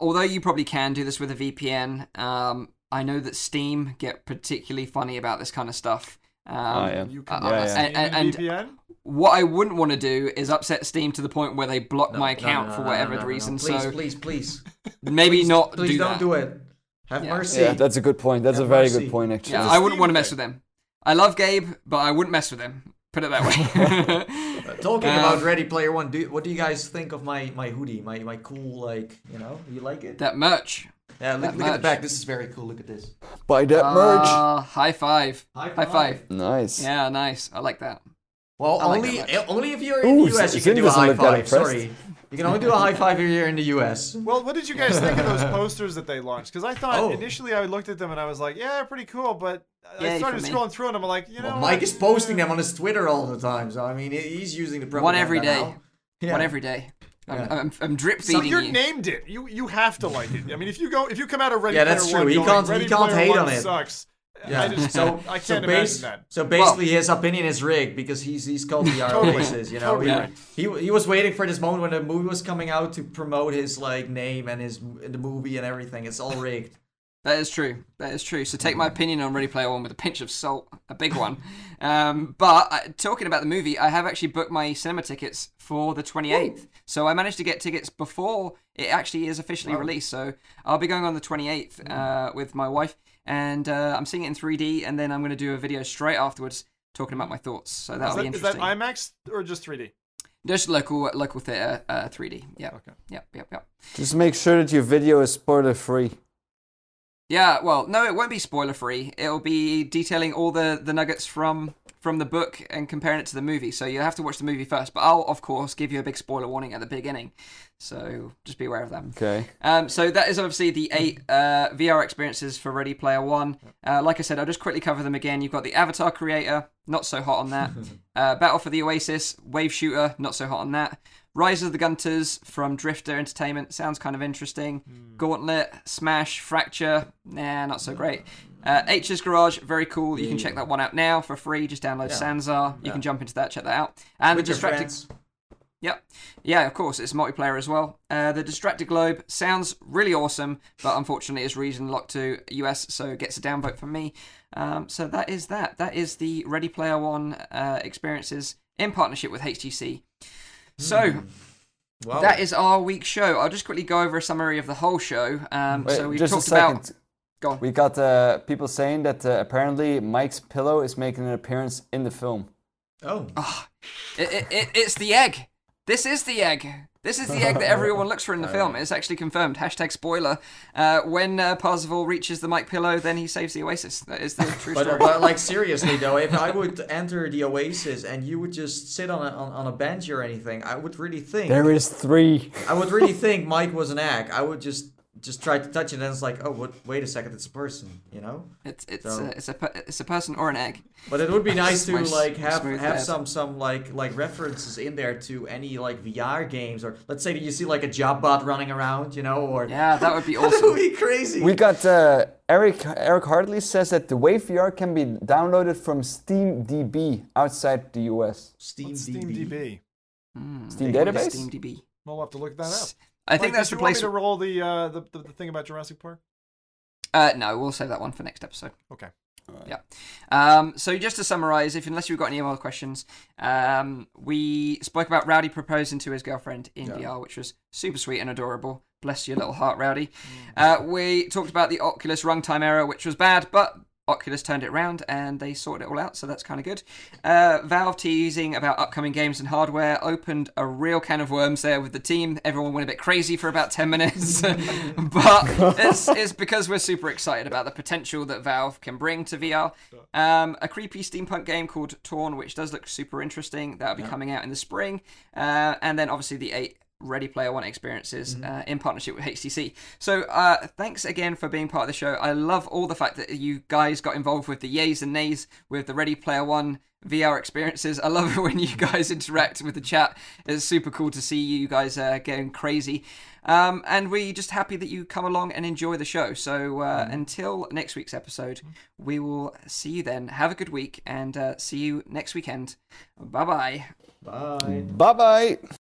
although you probably can do this with a VPN, um, I know that Steam get particularly funny about this kind of stuff. Um, Oh, yeah. You can Uh, Yeah, uh, yeah. Steam And- and- What I wouldn't want to do is upset Steam to the point where they block No, my no, account no, for whatever no, no, no. reason. Please, so please, please, maybe please, not Please do don't that. do it. Have Yeah. mercy. Yeah, that's a good point. That's Have a very mercy. good point, actually. Yeah, I wouldn't want to mess with them. I love Gabe, but I wouldn't mess with him. Put it that way. Uh, Talking Um, about Ready Player One, do, what do you guys think of my my hoodie? My my cool like you know you like it? that merch. Yeah, look, look at the back. This is very cool. Look at this. Buy that merch. Uh, high five. High High five. Nice. Yeah, nice. I like that. Well, I like only that eh, only if you're in Ooh, the US you Zim can do a high five. Sorry, you can only do a high five if you're in the US. Well, what did you guys think of those posters that they launched? Because I thought Oh. initially I looked at them and I was like, yeah, pretty cool. But I started for me. scrolling through and I'm like, you know, Well. Mike is posting them on his Twitter all the time, so I mean he's using the propaganda One every day. now. Yeah. One every day. I'm, Yeah. I'm, I'm drip So you're you. named it. You you have to like it. I mean, if you go if you come out of Ready Yeah, Player that's One true. He going, can't- he can't hate One on it. Sucks. Yeah. I just so I so, can't bas- imagine that. so basically his opinion is rigged because he's he's called the Totally. races, you know. Totally he, he he was waiting for this moment when the movie was coming out to promote his like name and his the movie and everything. It's all rigged. That is true. That is true. So take my opinion on Ready Player One with a pinch of salt, a big one. um, but uh, talking about the movie, I have actually booked my cinema tickets for the 28th. So I managed to get tickets before it actually is officially released. So I'll be going on the 28th Mm. uh, with my wife, and uh, I'm seeing it in 3D, and then I'm going to do a video straight afterwards talking about my thoughts. So that'll Is be that, is that interesting. IMAX or just 3D? Just local local theater, uh, 3D. Yeah. Okay. Yep. Yep. Yep. Just make sure that your video is spoiler free. Yeah, well, no, it won't be spoiler free. It'll be detailing all the, the nuggets from from the book and comparing it to the movie. So you'll have to watch the movie first. But I'll of course give you a big spoiler warning at the beginning. So just be aware of that. Okay. Um, so that is obviously the eight uh, VR experiences for Ready Player One. Uh, like I said, I'll just quickly cover them again. You've got the Avatar Creator, not so hot on that. uh, Battle for the Oasis, Wave Shooter, not so hot on that. Rise of the Gunters from Drifter Entertainment, sounds kind of interesting. Gauntlet, Smash, Fracture, nah, not so great. Uh, Aech's Garage, very cool. You can check that one out now for free. Just download Yeah. Sansar. You Yeah. can jump into that, check that out. And With the Distracted. Yep. Yeah, of course. It's multiplayer as well. Uh, the Distracted Globe sounds really awesome, but unfortunately it's region locked to US, so it gets a downvote from me. Um, so that is that. That is the Ready Player One uh, experiences in partnership with HTC. So Wow. that is our week show. I'll just quickly go over a summary of the whole show. Um, Wait, so we just talked second. about. Go on. We got uh, people saying that uh, apparently Mike's pillow is making an appearance in the film. oh. It, it, it, it's the egg. This is the egg. This is the egg that everyone looks for in the film. It's actually confirmed. Hashtag spoiler. Uh, when uh, Parzival reaches the Mike Pillow, then he saves the Oasis. That is the true But, story. but like seriously though, if I would enter the Oasis and you would just sit on a, on, on a bench or anything, I would really think There is three. I would really think Mike was an egg. I would just just try to touch it and it's like, oh, what? Wait a second, it's a person, you know. It's it's So- a, it's a per- it's a person or an egg. But it would be nice to My like have have head. some some like like references in there to any like VR games or let's say that you see like a job bot running around, you know, or Yeah, that would be awesome. that would awesome. be crazy. We got uh, Eric Eric Hartley says that the Wave VR can be downloaded from Steam DB outside the US. Steam, What's DB. SteamDB? Hmm. Steam Big database? SteamDB. We'll have to look that up. I think Mike, that's did you want me replaced. to roll the, uh, the, the the thing about Jurassic Park. Uh, no, we'll save that one for next episode. Okay. Yeah. Um, so just to summarise, if unless you've got any more questions, um, we spoke about Rowdy proposing to his girlfriend in VR, which was super sweet and adorable. Bless your little heart, Rowdy. Uh, we talked about the Oculus runtime error, which was bad, but Oculus turned it around and they sorted it all out, so that's kind of good. Uh, Valve teasing about upcoming games and hardware opened a real can of worms there with the team. Everyone went a bit crazy for about 10 minutes, but it's, it's because we're super excited about the potential that Valve can bring to VR. Um, a creepy steampunk game called Torn, which does look super interesting. That'll be coming out in the spring. Uh, and then obviously the eight Ready Player One experiences uh, in partnership with HTC. So uh, thanks again for being part of the show. I love all the fact that you guys got involved with the yays and nays with the Ready Player One VR experiences. I love it when you guys interact with the chat. It's super cool to see you guys uh, going crazy. Um, and we're just happy that you come along and enjoy the show. So uh, until next week's episode, we will see you then. Have a good week and uh, see you next weekend. Bye bye. Bye. Bye bye.